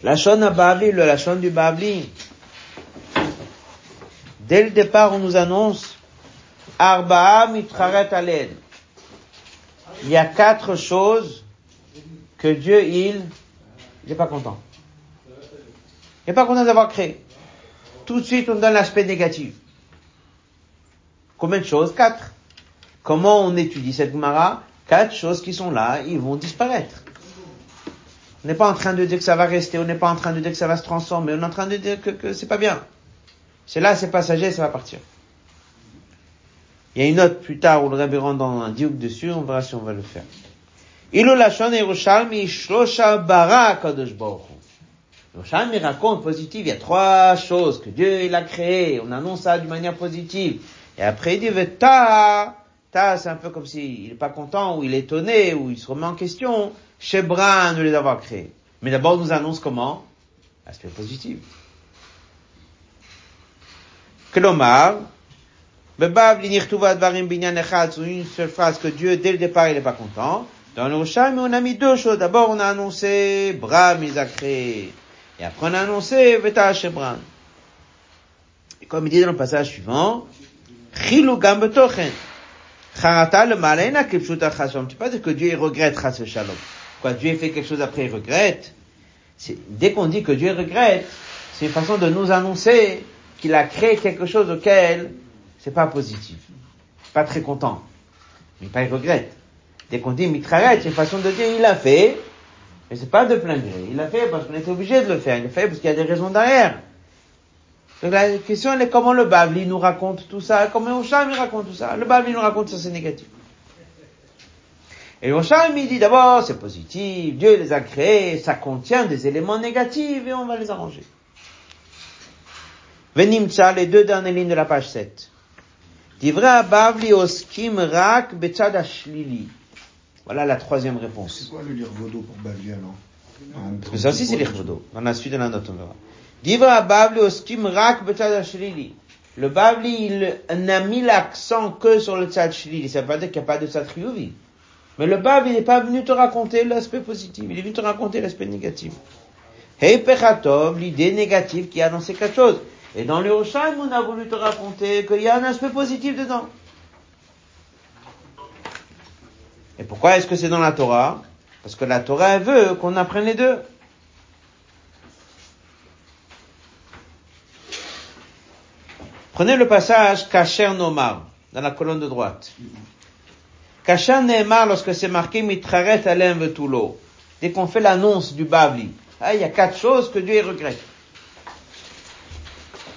La Shona Babli, le Lachon du Babli, dès le départ, on nous annonce Arba'a aled. Il y a quatre choses que Dieu, il, il n'est pas content. Il n'est pas content d'avoir créé. Tout de suite, on donne l'aspect négatif. Combien de choses Quatre. Comment on étudie cette Gemara Quatre choses qui sont là, ils vont disparaître. On n'est pas en train de dire que ça va rester, on n'est pas en train de dire que ça va se transformer, on est en train de dire que, c'est pas bien. C'est là, c'est passager, ça va partir. Il y a une note plus tard où le Rabbi rentre dans un diouk dessus, on verra si on va le faire. Yerushalmi raconte positif, il y a trois choses que Dieu il a créées, on annonce ça d'une manière positive. Et après il dit ta, ta c'est un peu comme s'il n'est pas content, ou il est étonné, ou il se remet en question. Shebran de les avoir créés. Mais d'abord il nous annonce comment? Aspect positif. Klomar, Bebav binyan echad, une seule phrase que Dieu, dès le départ, il n'est pas content. Dans le Rosham, on a mis deux choses. D'abord, on a annoncé Bram, il a créé. Et après, on a annoncé Veta. Et comme il dit dans le passage suivant, Chilu gam. Charata le malena kipshuta. Tu pas dire que Dieu regrette chas shalom? Quoi, Dieu fait quelque chose après il regrette? Dès qu'on dit que Dieu regrette, c'est une façon de nous annoncer qu'il a créé quelque chose auquel c'est pas positif. Pas très content. Mais pas il regrette. Dès qu'on dit mitraret, c'est une façon de dire il l'a fait, mais c'est pas de plein gré. Il l'a fait parce qu'on était obligé de le faire. Il l'a fait parce qu'il y a des raisons derrière. Donc la question elle est comment le Babli nous raconte tout ça, comment Osham il raconte tout ça? Le Babli nous raconte ça c'est négatif. Et Osham il dit d'abord c'est positif, Dieu les a créés, ça contient des éléments négatifs et on va les arranger. Venimtsa, les deux dernières lignes de la page 7. Divra Bavli oskim rak ashlili. Voilà la troisième réponse. C'est quoi le lirvodo pour Bavli alors Parce que ça aussi c'est l'irvodo. On a suite de la note, on verra. Divra Bavli oskim rak. Le Bavli, il n'a mis l'accent que sur le tzad shlili. Ça veut pas dire qu'il n'y a pas de tzad chiyuvi. Mais le Bavli n'est pas venu te raconter l'aspect positif. Il est venu te raconter l'aspect négatif. Hey Pechatov, l'idée négative qu'il y a dans ces quatre choses. Et dans le Hoshaim, on a voulu te raconter qu'il y a un aspect positif dedans. Et pourquoi est-ce que c'est dans la Torah? Parce que la Torah veut qu'on apprenne les deux. Prenez le passage Kacher Nomar, dans la colonne de droite. Kacher Neymar, lorsque c'est marqué Mitraret Alem Vetulo, dès qu'on fait l'annonce du Bavli, ah, il y a quatre choses que Dieu regrette.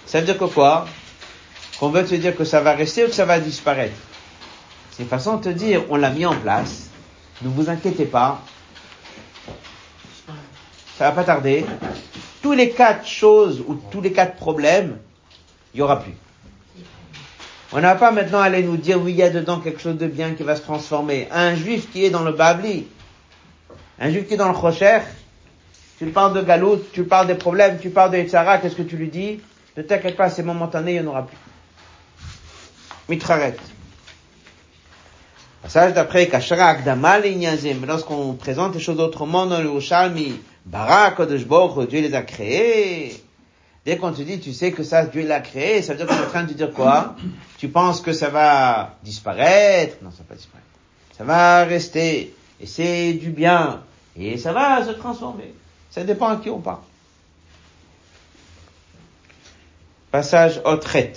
Ça veut dire que quoi? Qu'on veut te dire que ça va rester ou que ça va disparaître. C'est façon de te dire, on l'a mis en place, ne vous inquiétez pas, ça va pas tarder. Tous les quatre choses ou tous les quatre problèmes, il y aura plus. On n'a pas maintenant à aller nous dire, oui, il y a dedans quelque chose de bien qui va se transformer. Un juif qui est dans le Babli, un juif qui est dans le Rocher, tu parles de Galout, tu parles des problèmes, tu parles de Yitzhara, qu'est-ce que tu lui dis? Ne t'inquiète pas, c'est momentané, il n'y en aura plus. Mitraret. Passage d'après, Kashara Akdama Linyazim, lorsqu'on présente les choses autrement dans le Ushalmi, Barak, Kodesh Baruch, Dieu les a créés. Dès qu'on te dit, tu sais que ça, Dieu l'a créé, ça veut dire qu'on est en train de te dire quoi? Tu penses que ça va disparaître? Non, ça va pas disparaître. Ça va rester. Et c'est du bien. Et ça va se transformer. Ça dépend à qui on parle. Passage Otret.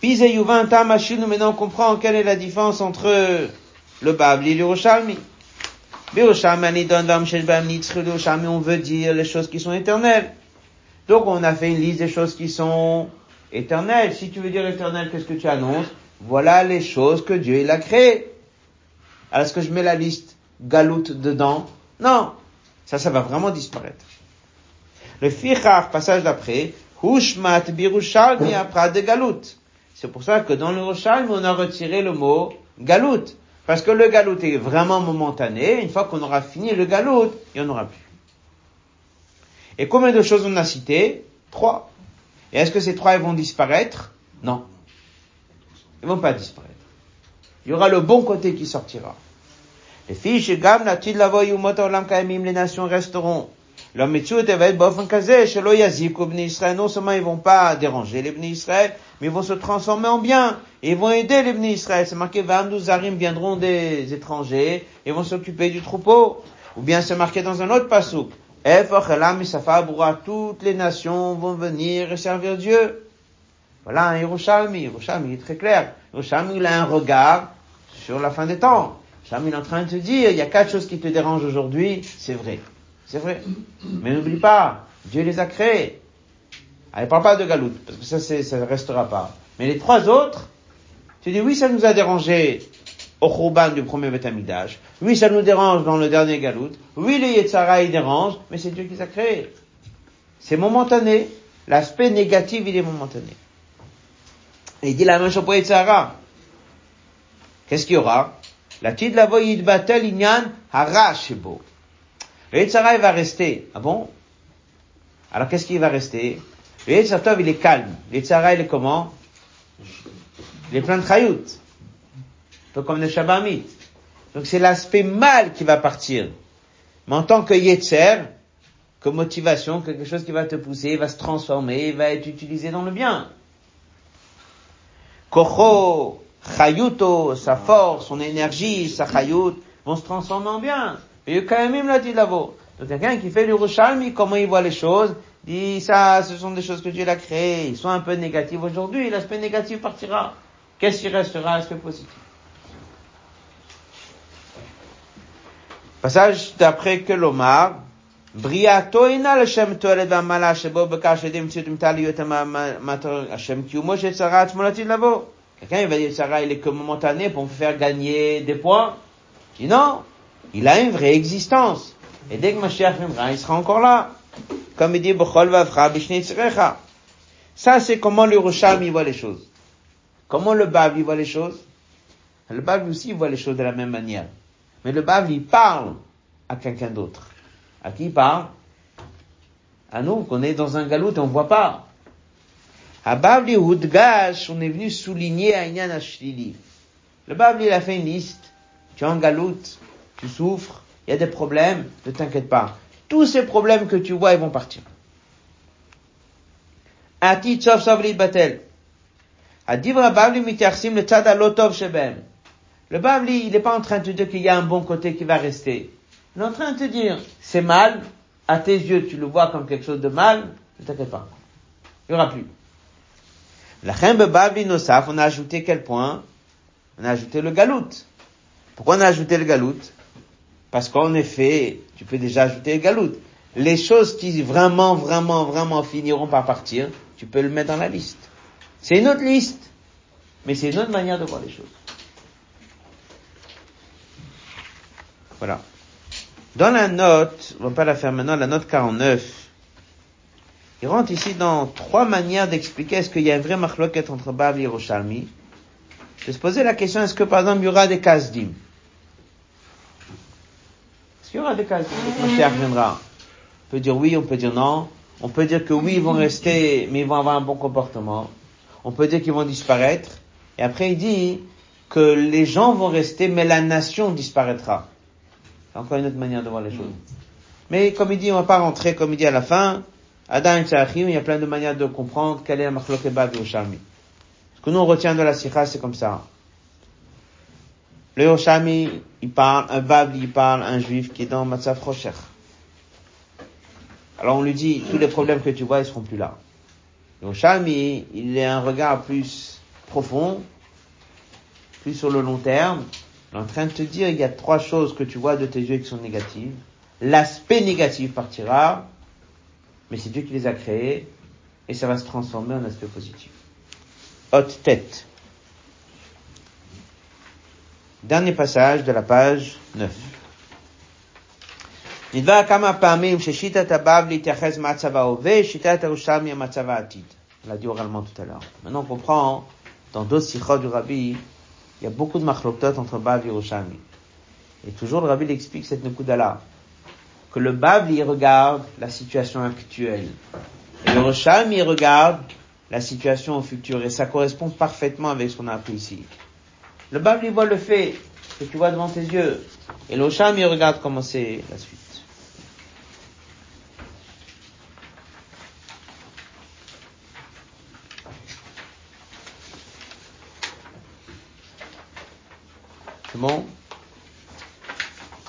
Pise Yuvan Tamashinu, maintenant on comprend quelle est la différence entre le Babli et Roshalmi, on veut dire les choses qui sont éternelles. Donc on a fait une liste des choses qui sont éternelles. Si tu veux dire éternel, qu'est-ce que tu annonces? Voilà les choses que Dieu il a créées. Alors est-ce que je mets la liste galoute dedans? Non. Ça, ça va vraiment disparaître. Le fichar, passage d'après, Hushmat birushalmi apra de galoute. C'est pour ça que dans le Roshalmi, on a retiré le mot galoute. Parce que le galoute est vraiment momentané. Une fois qu'on aura fini le galoute, il n'y en aura plus. Et combien de choses on a cité Trois. Et est-ce que ces trois ils vont disparaître? Non. Ils vont pas disparaître. Il y aura le bon côté qui sortira. Les kaimim, les nations resteront. Leur kazé, shelo yazik au Israël. Non seulement ils vont pas déranger les Bnei Israël, mais ils vont se transformer en bien. Ils vont aider les Bnei Israël. C'est marqué, Zarim viendront des étrangers, et vont s'occuper du troupeau. Ou bien c'est marqué dans un autre pasouk. Toutes les nations vont venir et servir Dieu. Voilà un Yerushalmi. Yerushalmi est très clair. Yerushalmi, il a un regard sur la fin des temps. Il est en train de te dire, il y a quatre choses qui te dérangent aujourd'hui, c'est vrai. C'est vrai. Mais n'oublie pas, Dieu les a créés. Ah, il parle pas de galoute, parce que ça, ça restera pas. Mais les trois autres, tu dis, oui, ça nous a dérangé au Khurban du premier Betamidash. Oui, ça nous dérange dans le dernier galoute. Oui, les Yetzara, il dérange, mais c'est Dieu qui les a créés. C'est momentané. L'aspect négatif, il est momentané. Et il dit la même chose pour Yetzara. Qu'est-ce qu'il y aura? La de la voyid batel inyan harashebo. Le Yetzara, il va rester. Ah bon? Alors qu'est-ce qu'il va rester? Le Yetzara, il est calme. Le Yetzara, il est comment? Il est plein de chayout. Un peu comme le Shabamit. Donc c'est l'aspect mal qui va partir. Mais en tant que Yetzer, comme motivation, quelque chose qui va te pousser, va se transformer, va être utilisé dans le bien. Kocho, Chayuto, sa force, son énergie, sa Chayut, vont se transformer en bien. Et quand même l'a dit là-bas. Donc quelqu'un qui fait l'Urushalmi, comment il voit les choses, dit ça, ce sont des choses que Dieu a créées, ils sont un peu négatifs aujourd'hui, l'aspect négatif partira. Qu'est-ce qui restera l'aspect positif Passage d'après que l'Omar, בריאתו אינה לשם תועלת והמעלה שבו בכך שידי מציאות מתאה להיות השם קיומו של צרה עצמו לעתיד לבוא. Quelqu'un il va dire Sarah il est que momentané pour me faire gagner des points. Il dit non, il a une vraie existence. Et dès que Mashiach viendra, il sera encore là. Comme il dit. Ça c'est comment le Rosham il voit les choses. Comment le Bav il voit les choses Le Bav aussi il voit les choses de la même manière. Mais le Bav il parle à quelqu'un d'autre. À qui il parle? À nous, qu'on est dans un galout et on voit pas. À Bavli Hudgash, on est venu souligner à Inyan Ashlili. Le Bavli, il a fait une liste. Tu es en galoute, tu souffres, il y a des problèmes, ne t'inquiète pas. Tous ces problèmes que tu vois, ils vont partir. Le Bavli, il n'est pas en train de te dire qu'il y a un bon côté qui va rester. Il est en train de te dire, c'est mal, à tes yeux, tu le vois comme quelque chose de mal, ne t'inquiète pas. Il n'y aura plus. La Bavli Nosaf, on a ajouté quel point? On a ajouté le galout. Pourquoi on a ajouté le galout? Parce qu'en effet, tu peux déjà ajouter le galout. Les choses qui vraiment, vraiment, vraiment finiront par partir, tu peux le mettre dans la liste. C'est une autre liste. Mais c'est une autre manière de voir les choses. Voilà. Dans la note, on va pas la faire maintenant, la note 49, il rentre ici dans trois manières d'expliquer est-ce qu'il y a un vrai machloket entre Bav et Yerushalmi. Je se poser la question, est-ce que par exemple il y aura des kasdim Des Mashiach viendra On peut dire oui, on peut dire non. On peut dire que oui, ils vont rester, mais ils vont avoir un bon comportement. On peut dire qu'ils vont disparaître. Et après il dit que les gens vont rester, mais la nation disparaîtra. C'est encore une autre manière de voir les choses. Mais comme il dit, on va pas rentrer, comme il dit à la fin, Adam et il y a plein de manières de comprendre quelle est la Bav et Ce que nous on retient de la sikha, c'est comme ça. Le Yoshami, il parle, un Bav, il parle, un juif qui est dans Matzav Rocher. Alors on lui dit, tous les problèmes que tu vois, ils seront plus là. Le Yoshami, il a un regard plus profond, plus sur le long terme, il est en train de te dire, il y a trois choses que tu vois de tes yeux qui sont négatives. L'aspect négatif partira, mais c'est Dieu qui les a créés, et ça va se transformer en aspect positif. Haute tête. Dernier passage de la page 9. On l'a dit oralement tout à l'heure. Maintenant on comprend, dans d'autres sikhot du rabbi, il y a beaucoup de machloktot entre Bav et Yerushalmi. Et toujours le Rabbi explique cette Nekudala. Que le Bav, il regarde la situation actuelle. Et le Yerushalmi, il regarde la situation au futur. Et ça correspond parfaitement avec ce qu'on a appris ici. Le il voit le fait que tu vois devant tes yeux. Et Yerushalmi, il regarde comment c'est la suite. C'est bon?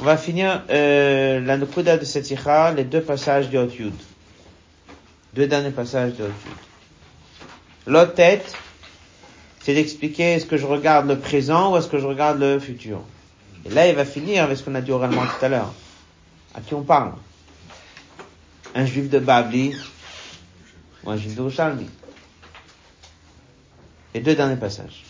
On va finir euh, la Nukuda de cette les deux passages de Yud. Deux derniers passages de Yud. L'autre tête, c'est d'expliquer est-ce que je regarde le présent ou est-ce que je regarde le futur? Et là, il va finir avec ce qu'on a dit oralement tout à l'heure. À qui on parle? Un juif de Babli ou un juif de Rouchalmi Les deux derniers passages.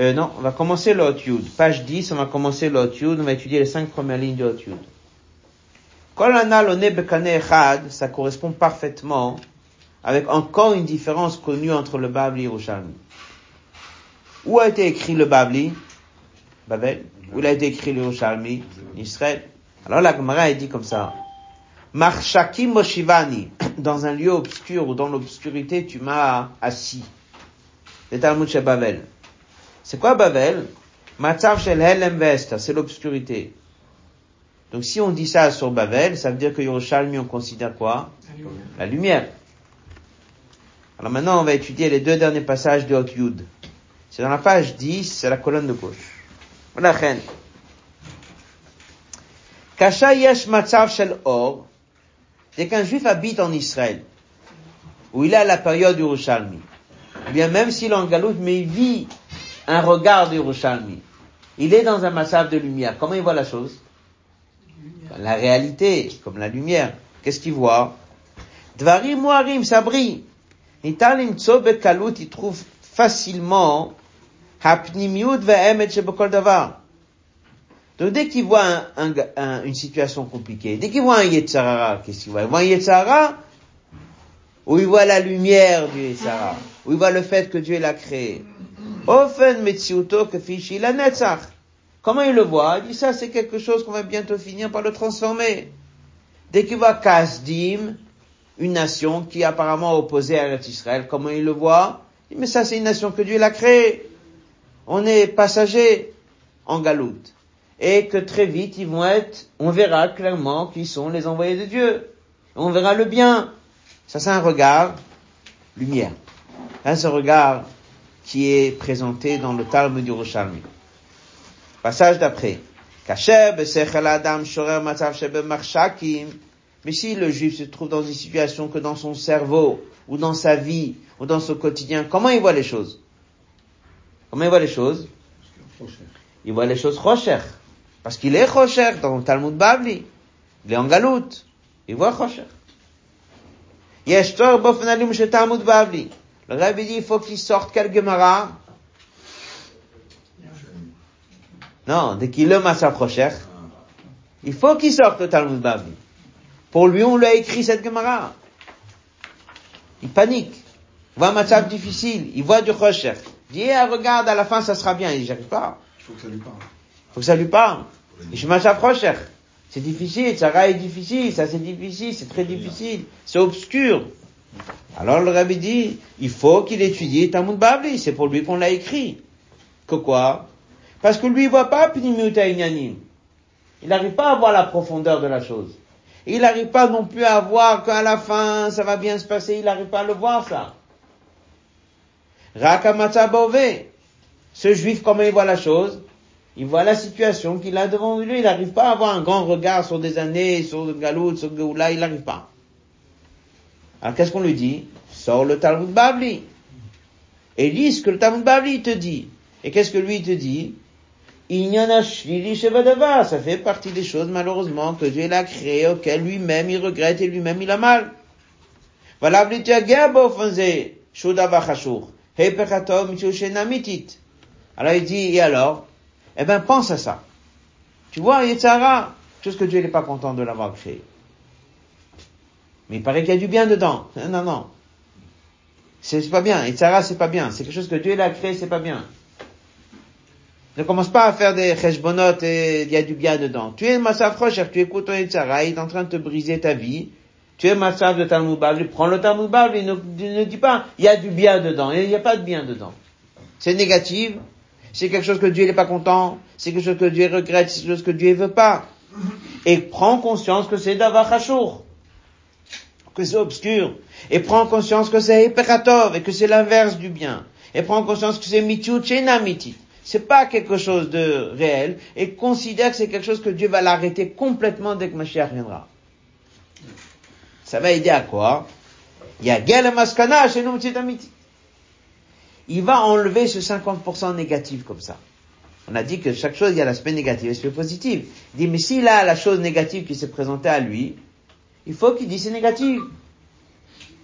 Euh, non, on va commencer le. Page 10, on va commencer le. On va étudier les cinq premières lignes du Hot Yud. ça correspond parfaitement avec encore une différence connue entre le Babli et Rouchalmi. Où a été écrit le Babli? Babel. Où il a été écrit le Yerushalmi? Israël. Alors la Gemara dit comme ça. Marshaki Moshivani. Dans un lieu obscur ou dans l'obscurité, tu m'as assis. Le Talmud chez Babel. C'est quoi Babel? Matzav shel helem. C'est l'obscurité. Donc si on dit ça sur Babel, ça veut dire que Yerushalmi, on considère quoi? La lumière. Alors maintenant, on va étudier les deux derniers passages de Hot Yud. C'est dans la page 10, c'est la colonne de gauche. Voilà, chen. Kasha yesh matzav shel or. Dès qu'un juif habite en Israël, où il a la période du Yerushalmi, eh bien même s'il est en galoute, mais il vit un regard du Yerushalmi. Il est dans un massacre de lumière. Comment il voit la chose? La réalité, comme la lumière. Qu'est-ce qu'il voit? Dvarim moarim, ça brille. Nitalim Kalut, il trouve facilement donc dès qu'il voit une situation compliquée, dès qu'il voit un Yetzarara, qu'est-ce qu'il voit? Il voit un Yetzarara où il voit la lumière du Yetzarara, où il voit le fait que Dieu l'a créé. Ofen Kefishi la Netzach. Comment il le voit? Il dit ça c'est quelque chose qu'on va bientôt finir par le transformer. Dès qu'il voit Kasdim, une nation qui est apparemment opposée à Israël, comment il le voit? Mais ça c'est une nation que Dieu l'a créée on est passager en galoute. Et que très vite, ils vont être, on verra clairement qui sont les envoyés de Dieu. On verra le bien. Ça, c'est un regard lumière. C'est ce regard qui est présenté dans le Talmud du. Passage d'après. Mais si le juif se trouve dans une situation que dans son cerveau, ou dans sa vie, ou dans son quotidien, comment il voit les choses? Comment il voit les choses? Il voit les choses rocher. Parce qu'il est rocher dans le Talmud Babli. Il est en galoute. Il voit rocher. Le rabbi dit, il faut qu'il sorte quel Gemara? Non, dès qu'il le massacre il faut qu'il sorte le Talmud Babli. Pour lui, on lui a écrit cette Gemara. Il panique. Il voit un match difficile. Il voit du rocher. Dis, eh, regarde, à la fin, ça sera bien. Il dit, j'arrive pas. Il faut que ça lui parle. Il faut que ça lui parle. Et je C'est difficile, Sarah est difficile, ça c'est difficile, c'est très difficile, c'est obscur. Alors le rabbi dit, il faut qu'il étudie Talmud Babli, c'est pour lui qu'on l'a écrit. Que quoi? Parce que lui il voit pas Pnimiuta Il n'arrive pas à voir la profondeur de la chose. Il n'arrive pas non plus à voir qu'à la fin ça va bien se passer, il n'arrive pas à le voir ça. Ce juif, comment il voit la chose? Il voit la situation qu'il a devant lui. Il n'arrive pas à avoir un grand regard sur des années, sur le galout, sur le il n'arrive pas. Alors qu'est-ce qu'on lui dit? Sors le Talmud Babli. Et lis ce que le Talmud Babli te dit. Et qu'est-ce que lui te dit? Il y en a ça fait partie des choses malheureusement que Dieu l'a créé, auxquelles lui-même il regrette et lui-même il a mal. Voilà, alors il dit, et alors? Eh ben pense à ça. Tu vois, Yetzara, chose que Dieu n'est pas content de l'avoir créé. Mais il paraît qu'il y a du bien dedans. Non, non. C'est pas bien. Yetzara, c'est pas bien. C'est quelque chose que Dieu l'a créé, c'est pas bien. Ne commence pas à faire des cheshbonot et il y a du bien dedans. Tu es massaf tu écoutes ton Yetzara, il est en train de te briser ta vie. Tu es massaf de Talmud Babli, prends le Talmud Babli, ne, ne dis pas, il y a du bien dedans, il n'y a pas de bien dedans. C'est négatif, c'est quelque chose que Dieu n'est pas content, c'est quelque chose que Dieu regrette, c'est quelque chose que Dieu veut pas. Et prends conscience que c'est d'avachachour, que c'est obscur. Et prends conscience que c'est hyperatov, et que c'est l'inverse du bien. Et prends conscience que c'est mitu miti. C'est pas quelque chose de réel, et considère que c'est quelque chose que Dieu va l'arrêter complètement dès que Mashiach viendra. Ça va aider à quoi? Il va enlever ce 50% négatif comme ça. On a dit que chaque chose, il y a l'aspect négatif et l'aspect positif. Il dit, mais s'il a la chose négative qui s'est présentée à lui, il faut qu'il dise c'est négatif.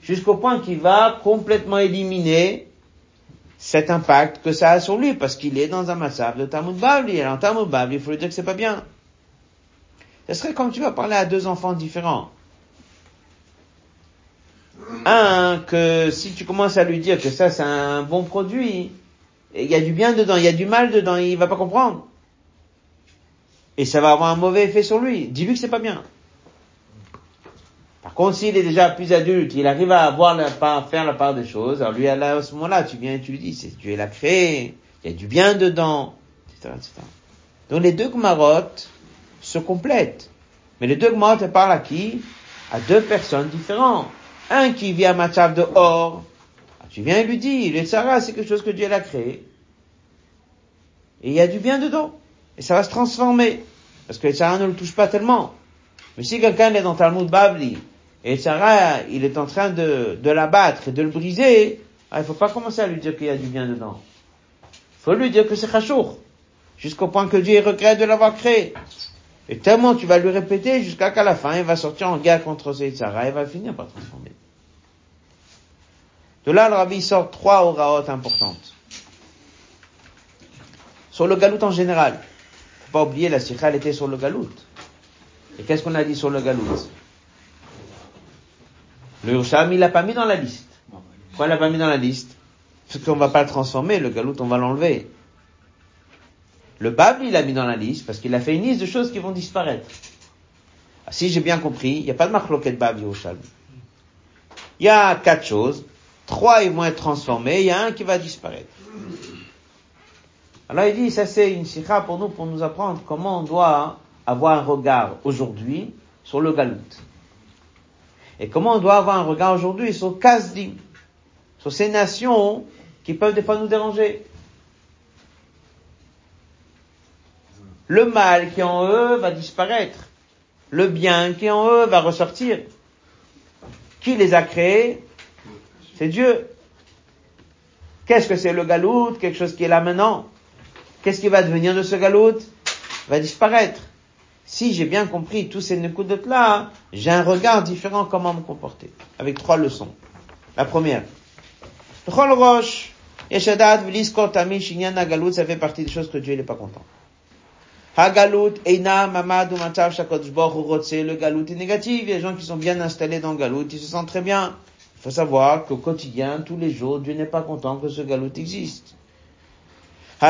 Jusqu'au point qu'il va complètement éliminer cet impact que ça a sur lui, parce qu'il est dans un massacre de Talmud Bavli. En Talmud Bavli, il faut lui dire que c'est pas bien. Ce serait comme tu vas parler à deux enfants différents. Un, que si tu commences à lui dire que ça c'est un bon produit, il y a du bien dedans, il y a du mal dedans, il va pas comprendre. Et ça va avoir un mauvais effet sur lui. Dis-lui que c'est pas bien. Contre, s'il est déjà plus adulte, il arrive à avoir la part, faire la part des choses, alors lui, à ce moment-là, tu viens et tu lui dis, c'est Dieu l'a créé, il y a du bien dedans, etc., etc. Donc les deux Gmarot se complètent. Mais les deux Gmarot, elles parlent à qui? À deux personnes différentes. Un qui vit à Matchav de or, ah, tu viens et lui dis, le Sarah, c'est quelque chose que Dieu l'a créé. Et il y a du bien dedans. Et ça va se transformer. Parce que le Sarah ne le touche pas tellement. Mais si quelqu'un est dans Talmud Bavli, et Sarah, il est en train de, de l'abattre et de le briser, ah, il faut pas commencer à lui dire qu'il y a du bien dedans. Il faut lui dire que c'est Chachour. Jusqu'au point que Dieu regrette de l'avoir créé. Et tellement tu vas lui répéter jusqu'à qu'à la fin, il va sortir en guerre contre Sarah et va finir par transformer. De là, le rabbi sort trois oraot importantes. Sur le galout en général. Faut pas oublier, la sikha, était sur le galout. Et qu'est-ce qu'on a dit sur le galout? Le Yerushalm, il l'a pas mis dans la liste. Pourquoi il l'a pas mis dans la liste Parce qu'on va pas le transformer, le galout, on va l'enlever. Le Bable, il l'a mis dans la liste parce qu'il a fait une liste de choses qui vont disparaître. Ah, si j'ai bien compris, il n'y a pas de marloquette Bable Yerushalm. Il y a quatre choses. Trois, ils vont être transformés. Il y a un qui va disparaître. Alors il dit, ça c'est une sikha pour nous, pour nous apprendre comment on doit avoir un regard aujourd'hui sur le galout. Et comment on doit avoir un regard aujourd'hui sur Kazdim, sur ces nations qui peuvent des fois nous déranger? Le mal qui est en eux va disparaître. Le bien qui est en eux va ressortir. Qui les a créés? C'est Dieu. Qu'est-ce que c'est le galout? Quelque chose qui est là maintenant. Qu'est-ce qui va devenir de ce galout? Va disparaître. Si j'ai bien compris tous ces nekudotes là, j'ai un regard différent comment me comporter. Avec trois leçons. La première. Yeshadat ça fait partie des choses que Dieu n'est pas content. Hagalut, Eina, le Galout est négatif. Il y a des gens qui sont bien installés dans le Galout, ils se sentent très bien. Il faut savoir qu'au quotidien, tous les jours, Dieu n'est pas content que ce Galout existe. Ça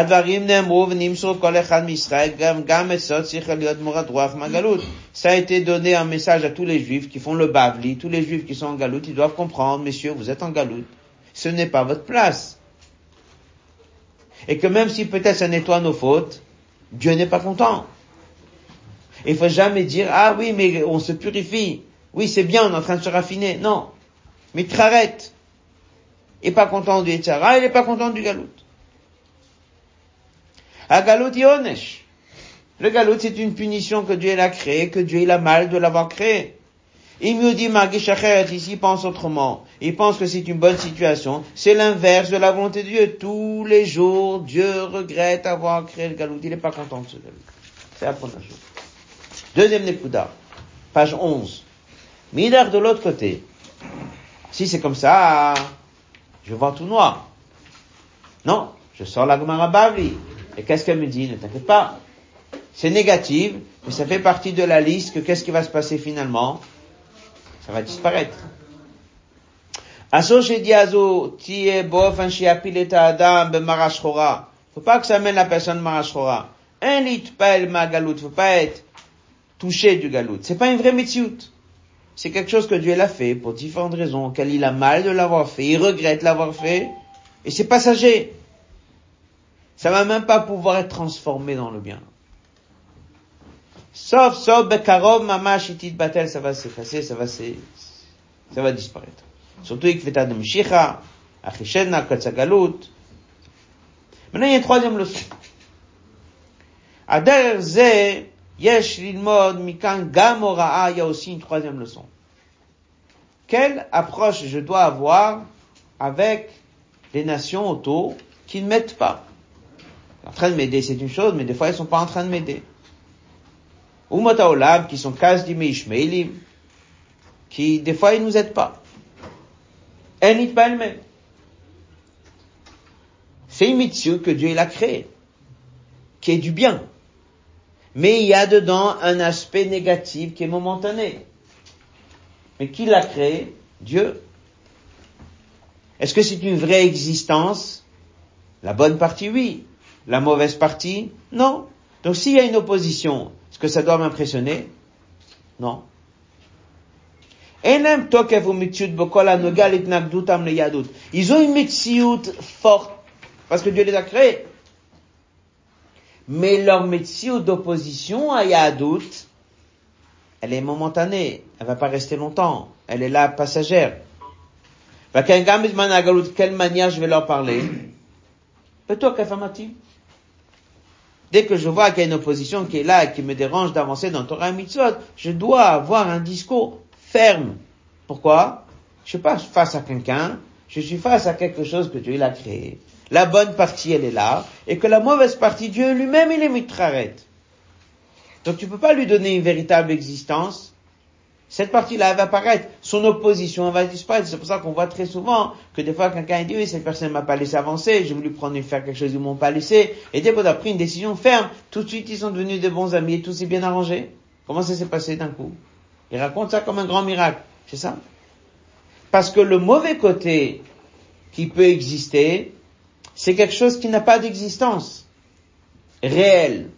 a été donné un message à tous les juifs qui font le bavli, tous les juifs qui sont en galoute, ils doivent comprendre, messieurs, vous êtes en galoute. Ce n'est pas votre place. Et que même si peut-être ça nettoie nos fautes, Dieu n'est pas content. Il faut jamais dire, ah oui, mais on se purifie. Oui, c'est bien, on est en train de se raffiner. Non. Mais arrête. Il n'est pas content du Etzara, il n'est pas content du Galout. A Galout Yonesh. Le Galout, c'est une punition que Dieu l'a créée, que Dieu a mal de l'avoir créée. Il me dit, Magishachet, ici, il pense autrement. Il pense que c'est une bonne situation. C'est l'inverse de la volonté de Dieu. Tous les jours, Dieu regrette avoir créé le galout. Il n'est pas content de ce galout. C'est la première chose. Deuxième Nekuda. Page 11. Midar de l'autre côté. Si c'est comme ça, je vois tout noir. Non, je sors la Gemara Bavli. Et qu'est-ce qu'elle me dit? Ne t'inquiète pas. C'est négatif, mais ça fait partie de la liste que qu'est-ce qui va se passer finalement? ça va disparaître. Faut pas que ça mène la personne marashchora. Un lit pas ma galout, faut pas être touché du galout. C'est pas une vraie mitziout. C'est quelque chose que Dieu l'a fait pour différentes raisons, auxquelles il a mal de l'avoir fait, il regrette l'avoir fait, et c'est passager. Ça va même pas pouvoir être transformé dans le bien. Sauf, sauf, bekarov, mamash, itit batel, ça va s'effacer, ça va ça va disparaître. Surtout, ikveta de Mishicha, katsagalut. Maintenant, il y a une troisième leçon. Ader ze, yesh lilmod, mikan gamoraa, il y a aussi une troisième leçon. Quelle approche je dois avoir avec les nations autour qui ne mettent pas? En train de m'aider, c'est une chose, mais des fois, ils sont pas en train de m'aider. Ou Motaolam, qui sont Kazdim et Ishmaelim, qui, des fois, ils nous aident pas. Elle pas elle-même. C'est une mitzvah que Dieu, il a créée, qui est du bien. Mais il y a dedans un aspect négatif qui est momentané. Mais qui l'a créé? Dieu. Est-ce que c'est une vraie existence? La bonne partie, oui. La mauvaise partie, non. Donc s'il y a une opposition, est-ce que ça doit m'impressionner Non. Ils ont une mitziout forte, parce que Dieu les a créés. Mais leur mitziout d'opposition à Yadut, elle est momentanée, elle va pas rester longtemps, elle est là passagère. Quelle manière je vais leur parler? Dès que je vois qu'il y a une opposition qui est là et qui me dérange d'avancer dans Torah et Mitzvot, je dois avoir un discours ferme. Pourquoi? Je suis pas face à quelqu'un, je suis face à quelque chose que Dieu a créé. La bonne partie, elle est là, et que la mauvaise partie, Dieu lui-même, il est mitraret. Donc tu peux pas lui donner une véritable existence cette partie-là, va apparaître. Son opposition, va disparaître. C'est pour ça qu'on voit très souvent que des fois, quelqu'un dit, oui, cette personne m'a pas laissé avancer, j'ai voulu prendre et faire quelque chose, ils m'ont pas laissé. Et dès qu'on a pris une décision ferme, tout de suite, ils sont devenus de bons amis et tout s'est bien arrangé. Comment ça s'est passé d'un coup? Il raconte ça comme un grand miracle. C'est ça? Parce que le mauvais côté qui peut exister, c'est quelque chose qui n'a pas d'existence réelle.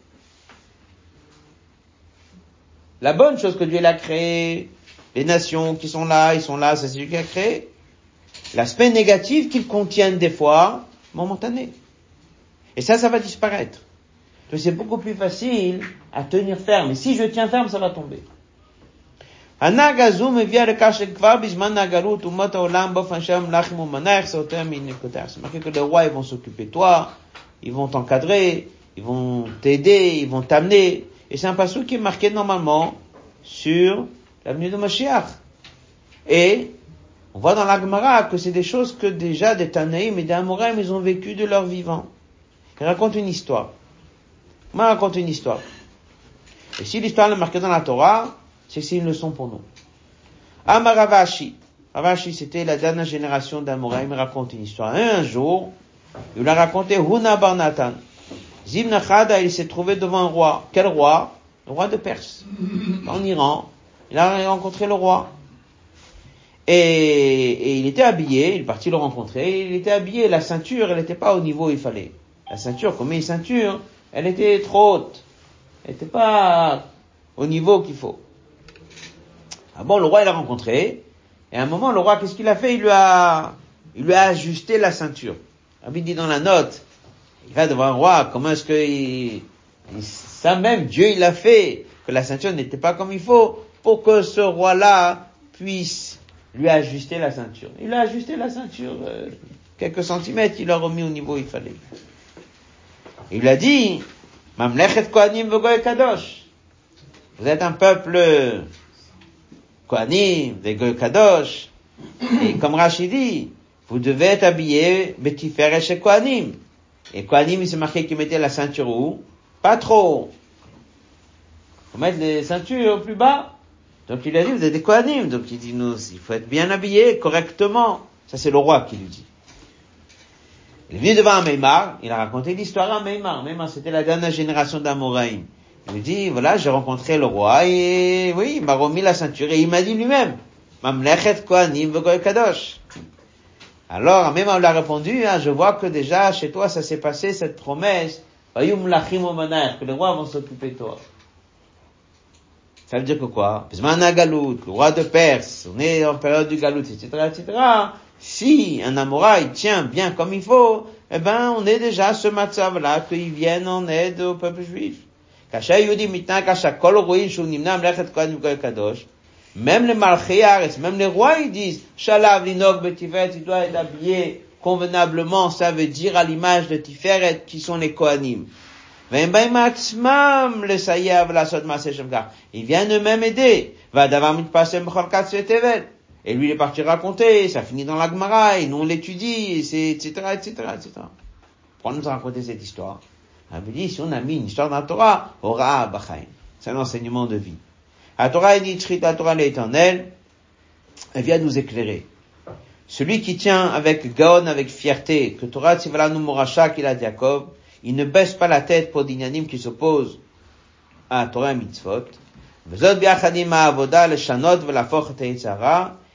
La bonne chose que Dieu a créée, les nations qui sont là, ils sont là, c'est lui qui a créé. L'aspect négatif qu'ils contiennent des fois, momentané. Et ça, ça va disparaître. Donc c'est beaucoup plus facile à tenir ferme. Et si je tiens ferme, ça va tomber. C'est marqué que les rois, ils vont s'occuper de toi, ils vont t'encadrer, ils vont t'aider, ils vont t'amener. Et c'est un passage qui est marqué normalement sur l'avenue de Mashiach. Et on voit dans l'Agmara que c'est des choses que déjà des Tanaïm et des Amoraim, ils ont vécu de leur vivant. Il raconte une histoire. Moi, raconte une histoire. Et si l'histoire est marquée dans la Torah, c'est que c'est une leçon pour nous. Amaravashi. Ravashi, c'était la dernière génération d'Amoraim, il raconte une histoire. un jour, il a raconté Huna Barnatan. Zibn il s'est trouvé devant un roi. Quel roi? Le roi de Perse, en Iran. Il a rencontré le roi. Et, il était habillé, il est parti le rencontrer, il était habillé, la ceinture, elle n'était pas au niveau où il fallait. La ceinture, comme une ceinture, elle était trop haute. Elle n'était pas au niveau qu'il faut. Ah bon, le roi, il l'a rencontré, et à un moment, le roi, qu'est-ce qu'il a fait? Il lui a, il lui a ajusté la ceinture. Il dit dans la note, il va devant un roi, comment est-ce que ça même, Dieu il a fait, que la ceinture n'était pas comme il faut, pour que ce roi-là puisse lui ajuster la ceinture. Il a ajusté la ceinture euh, quelques centimètres, il l'a remis au niveau où il fallait. Il a dit, Mamlechet Kohanim Kadosh. Vous êtes un peuple Kohanim, Vegoy Kadosh. Et comme Rachid dit, vous devez être habillé Betifer chez Kohanim. Et Kohanim, il s'est marqué qu'il mettait la ceinture où? Pas trop. Faut mettre les ceintures plus bas. Donc il a dit, vous êtes des Kohanim. Donc il dit, nous, il faut être bien habillé, correctement. Ça c'est le roi qui lui dit. Il est venu devant Meimar, il a raconté l'histoire à Meimar. Meimar, c'était la dernière génération d'Amoraïm. Il lui dit, voilà, j'ai rencontré le roi et oui, il m'a remis la ceinture et il m'a dit lui-même, Mamlechet Kohanim Kadosh. Alors, même on l'a répondu, hein, je vois que déjà chez toi ça s'est passé cette promesse, que les rois vont s'occuper de toi. Ça veut dire que quoi? Le roi de Perse, on est en période du Galout, etc., etc. Si un Amoraï tient bien comme il faut, eh ben, on est déjà ce matzav-là, qu'ils viennent en aide au peuple juif. Même les Malchiares, même les rois, ils disent, Shalav l'inog betivet, il doit être habillé convenablement, ça veut dire à l'image de Tiferet, qui sont les Kohanim. Ils viennent eux-mêmes aider. Et lui, il est parti raconter, ça finit dans la Gemara, et nous on l'étudie, etc., etc., etc. Pourquoi nous raconter cette histoire? Si on a mis une histoire dans la Torah, aura. C'est un enseignement de vie. La Torah est dit, la Torah l'éternel, elle vient nous éclairer. Celui qui tient avec Gaon, avec fierté, que Torah Tzivalanu Moracha qu'il a Jacob, il ne baisse pas la tête pour d'Inyanim qui s'opposent à Torah et Mitzvot.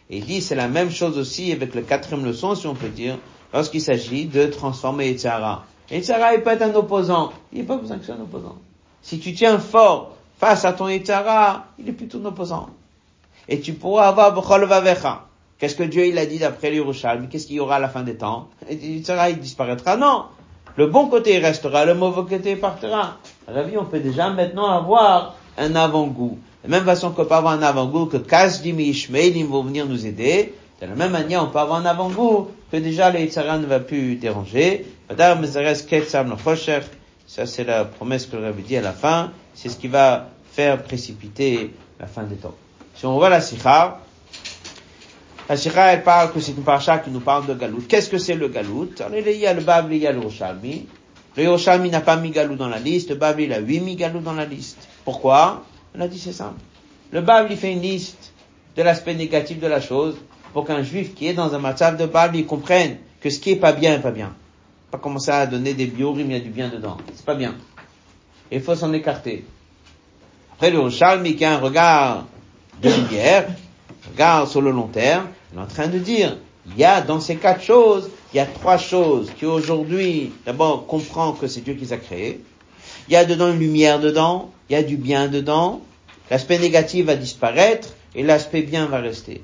Et il dit, c'est la même chose aussi avec le quatrième leçon, si on peut dire, lorsqu'il s'agit de transformer Yitzhara. Yitzhara, il peut être un opposant. Il n'est pas besoin que c'est un opposant. Si tu tiens fort face à ton Yitzhara, il est plutôt opposant. Et tu pourras avoir Bechol Vavecha. Qu'est-ce que Dieu il a dit d'après l'Yerushalmi? Qu'est-ce qu'il y aura à la fin des temps? Yitzhara, il disparaîtra. Non Le bon côté restera, le mauvais côté partira. Ravi, on peut déjà maintenant avoir un avant-goût. De la même façon qu'on peut avoir un avant-goût que Kasdim et Ishmaelim vont venir nous aider, de la même manière, on peut avoir un avant-goût que déjà le Yitzhara ne va plus déranger. Ça, c'est la promesse que le Rabbi dit à la fin. C'est ce qui va faire précipiter la fin des temps. Si on voit la Sikha, la Sikha, elle parle que c'est une paracha qui nous parle de Galout. Qu'est-ce que c'est le Galout? Il y a le Babli, il y a le Roshami. Le Yerushalmi n'a pas mis Galou dans la liste, le Babli il a huit mis Galou dans la liste. Pourquoi? On a dit c'est simple. Le Babli fait une liste de l'aspect négatif de la chose pour qu'un juif qui est dans un matzav de Babli comprenne que ce qui est pas bien est pas bien. Pas commencer à donner des biorim, il y a du bien dedans. C'est pas bien. il faut s'en écarter. Après le Yerushalmi qui a un regard de lumière, regard sur le long terme, il est en train de dire, il y a dans ces quatre choses il y a trois choses qui aujourd'hui, d'abord, comprend que c'est Dieu qui les a créées. Il y a dedans une lumière dedans, il y a du bien dedans. L'aspect négatif va disparaître et l'aspect bien va rester.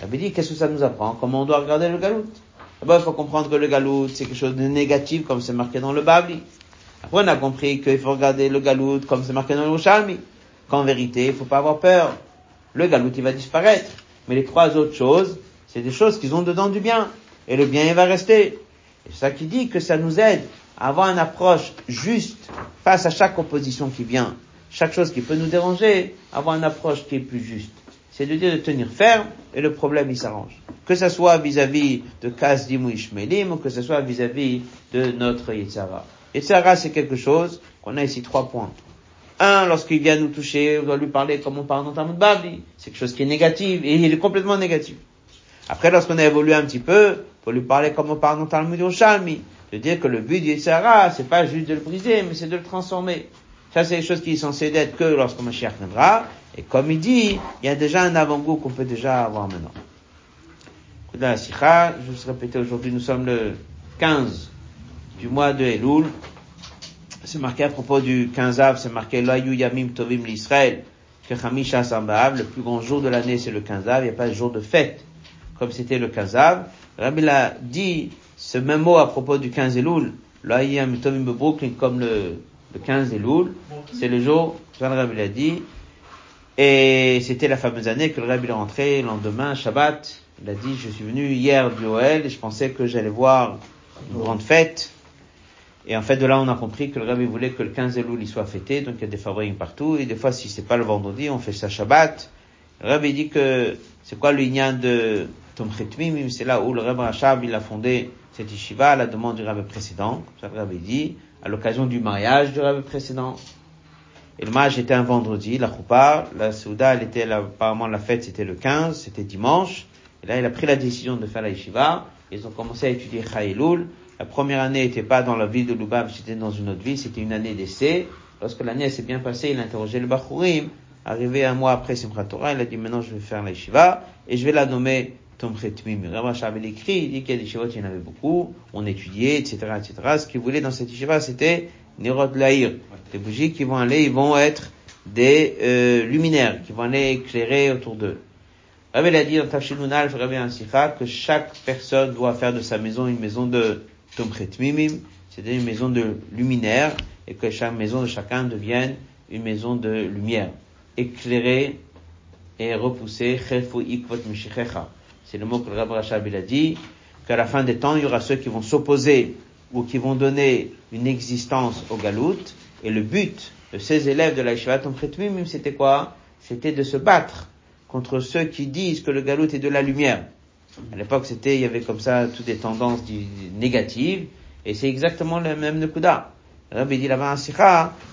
Elle dit, qu'est-ce que ça nous apprend? Comment on doit regarder le galout? D'abord, il faut comprendre que le galout, c'est quelque chose de négatif, comme c'est marqué dans le Babli. Après, on a compris qu'il faut regarder le galout comme c'est marqué dans le Shalmi. Qu'en vérité, il faut pas avoir peur. Le galout, il va disparaître. Mais les trois autres choses, c'est des choses qui ont dedans du bien et le bien il va rester. C'est ça qui dit que ça nous aide à avoir une approche juste face à chaque opposition qui vient, chaque chose qui peut nous déranger, avoir une approche qui est plus juste. C'est de dire de tenir ferme et le problème il s'arrange. Que ce soit vis-à-vis de Kasdim ou Ishmelim ou que ce soit vis-à-vis de notre Yitzhara. Yitzhara c'est quelque chose qu'on a ici trois points. Un, lorsqu'il vient nous toucher, on doit lui parler comme on parle dans Talmud Babli. C'est quelque chose qui est négatif et il est complètement négatif. Après, lorsqu'on a évolué un petit peu, faut lui parler comme on parle dans Talmud Yerushalmi. De dire que le but du Yitzhara, c'est pas juste de le briser, mais c'est de le transformer. Ça, c'est des choses qui sont censées d'être que lorsque Mashiach viendra. Et comme il dit, il y a déjà un avant-goût qu'on peut déjà avoir maintenant. la Sikha, je vais vous répéter aujourd'hui, nous sommes le 15 du mois de Elul. C'est marqué à propos du 15 av, c'est marqué Yamim Tovim l'Israël, que Hamisha le plus grand jour de l'année c'est le 15 av, il n'y a pas de jour de fête, comme c'était le 15 av. Rabbi l'a dit ce même mot à propos du 15 Elul, l'Ayam Tovim Brooklyn comme le, le 15 Elul, c'est le jour, le Rabbi l'a dit, et c'était la fameuse année que le Rabbi est rentré, le lendemain, Shabbat, il a dit, je suis venu hier du Oel et je pensais que j'allais voir une grande fête. Et en fait, de là, on a compris que le Rabbi voulait que le 15 Elul soit fêté, donc il y a des favoris partout, et des fois, si c'est pas le vendredi, on fait ça Shabbat. Le Rabbi dit que c'est quoi le lien de c'est là où le Rebbe Rachab, il a fondé cette yeshiva à la demande du Rebbe précédent, ça le Rebbe dit, à l'occasion du mariage du Rebbe précédent. Et le mariage était un vendredi, la choupa, la Souda, elle était apparemment la fête c'était le 15, c'était dimanche. Et là, il a pris la décision de faire la yeshiva. Ils ont commencé à étudier Chaïloul. La première année n'était pas dans la ville de Lubavitch, c'était dans une autre ville, c'était une année d'essai. Lorsque l'année s'est bien passée, il a interrogé le Bachurim. Arrivé un mois après Simchat Torah, il a dit maintenant je vais faire la yeshiva et je vais la nommer Tomchet Mim. Rabbi il écrit, il dit qu'il y a des yeshivot, il y en avait beaucoup, on étudiait, etc., etc. Ce qu'il voulait dans cette yeshiva, c'était Nerot Laïr. Des bougies qui vont aller, ils vont être des euh, luminaires, qui vont aller éclairer autour d'eux. Rabbi a dit dans Tafshinunal, Rabbi Ansicha, que chaque personne doit faire de sa maison une maison de Tomchet Mimim, c'est-à-dire une maison de luminaire, et que chaque maison de chacun devienne une maison de lumière, éclairée et repoussée, c'est le mot que le Rabbi Rachab a dit, qu'à la fin des temps, il y aura ceux qui vont s'opposer ou qui vont donner une existence au galout, et le but de ces élèves de la Yeshiva c'était quoi? C'était de se battre contre ceux qui disent que le galout est de la lumière. À l'époque, c'était, il y avait comme ça toutes des tendances négatives, et c'est exactement le même Nekuda. Rabbi dit là-bas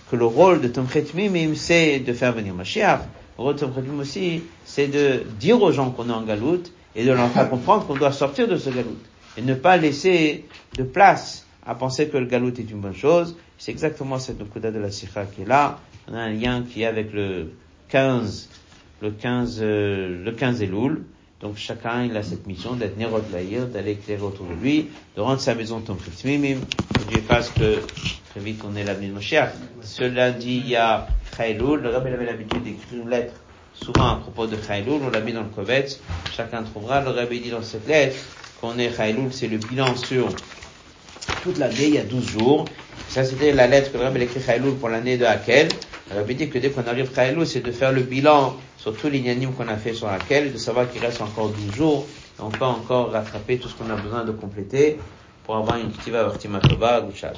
que le rôle de Tomchet Mimim, c'est de faire venir Mashiach. Le rôle de Tomchet Mimim aussi, c'est de dire aux gens qu'on est en galoute et de leur faire comprendre qu'on doit sortir de ce galoute. Et ne pas laisser de place à penser que le galoute est une bonne chose. C'est exactement cette Nukuda de la Sikha qui est là. On a un lien qui est avec le 15, le 15, euh, le 15 Elul. Donc chacun il a cette mission d'être Nerot Lahir, d'aller éclairer autour de lui, de rendre sa maison Tomchet Mimim. Dieu fasse que très vite on ait l'avenir de Moshiach. Ce lundi, il y a Chayloul. Le rabbi avait l'habitude d'écrire une lettre, souvent à propos de Chayloul. On l'a mis dans le Kovetz. Chacun trouvera. Le rabbi dit dans cette lettre qu'on est Chayloul, c'est le bilan sur toute l'année, il y a 12 jours. Ça, c'était la lettre que le rabbi écrit Chayloul pour l'année de Hakel. Le rabbi dit que dès qu'on arrive Chayloul, c'est de faire le bilan sur tous les qu'on a fait sur Hakel, de savoir qu'il reste encore 12 jours. Et on peut encore rattraper tout ce qu'on a besoin de compléter pour avoir une ktiva Ortima Tova ou Shabbos.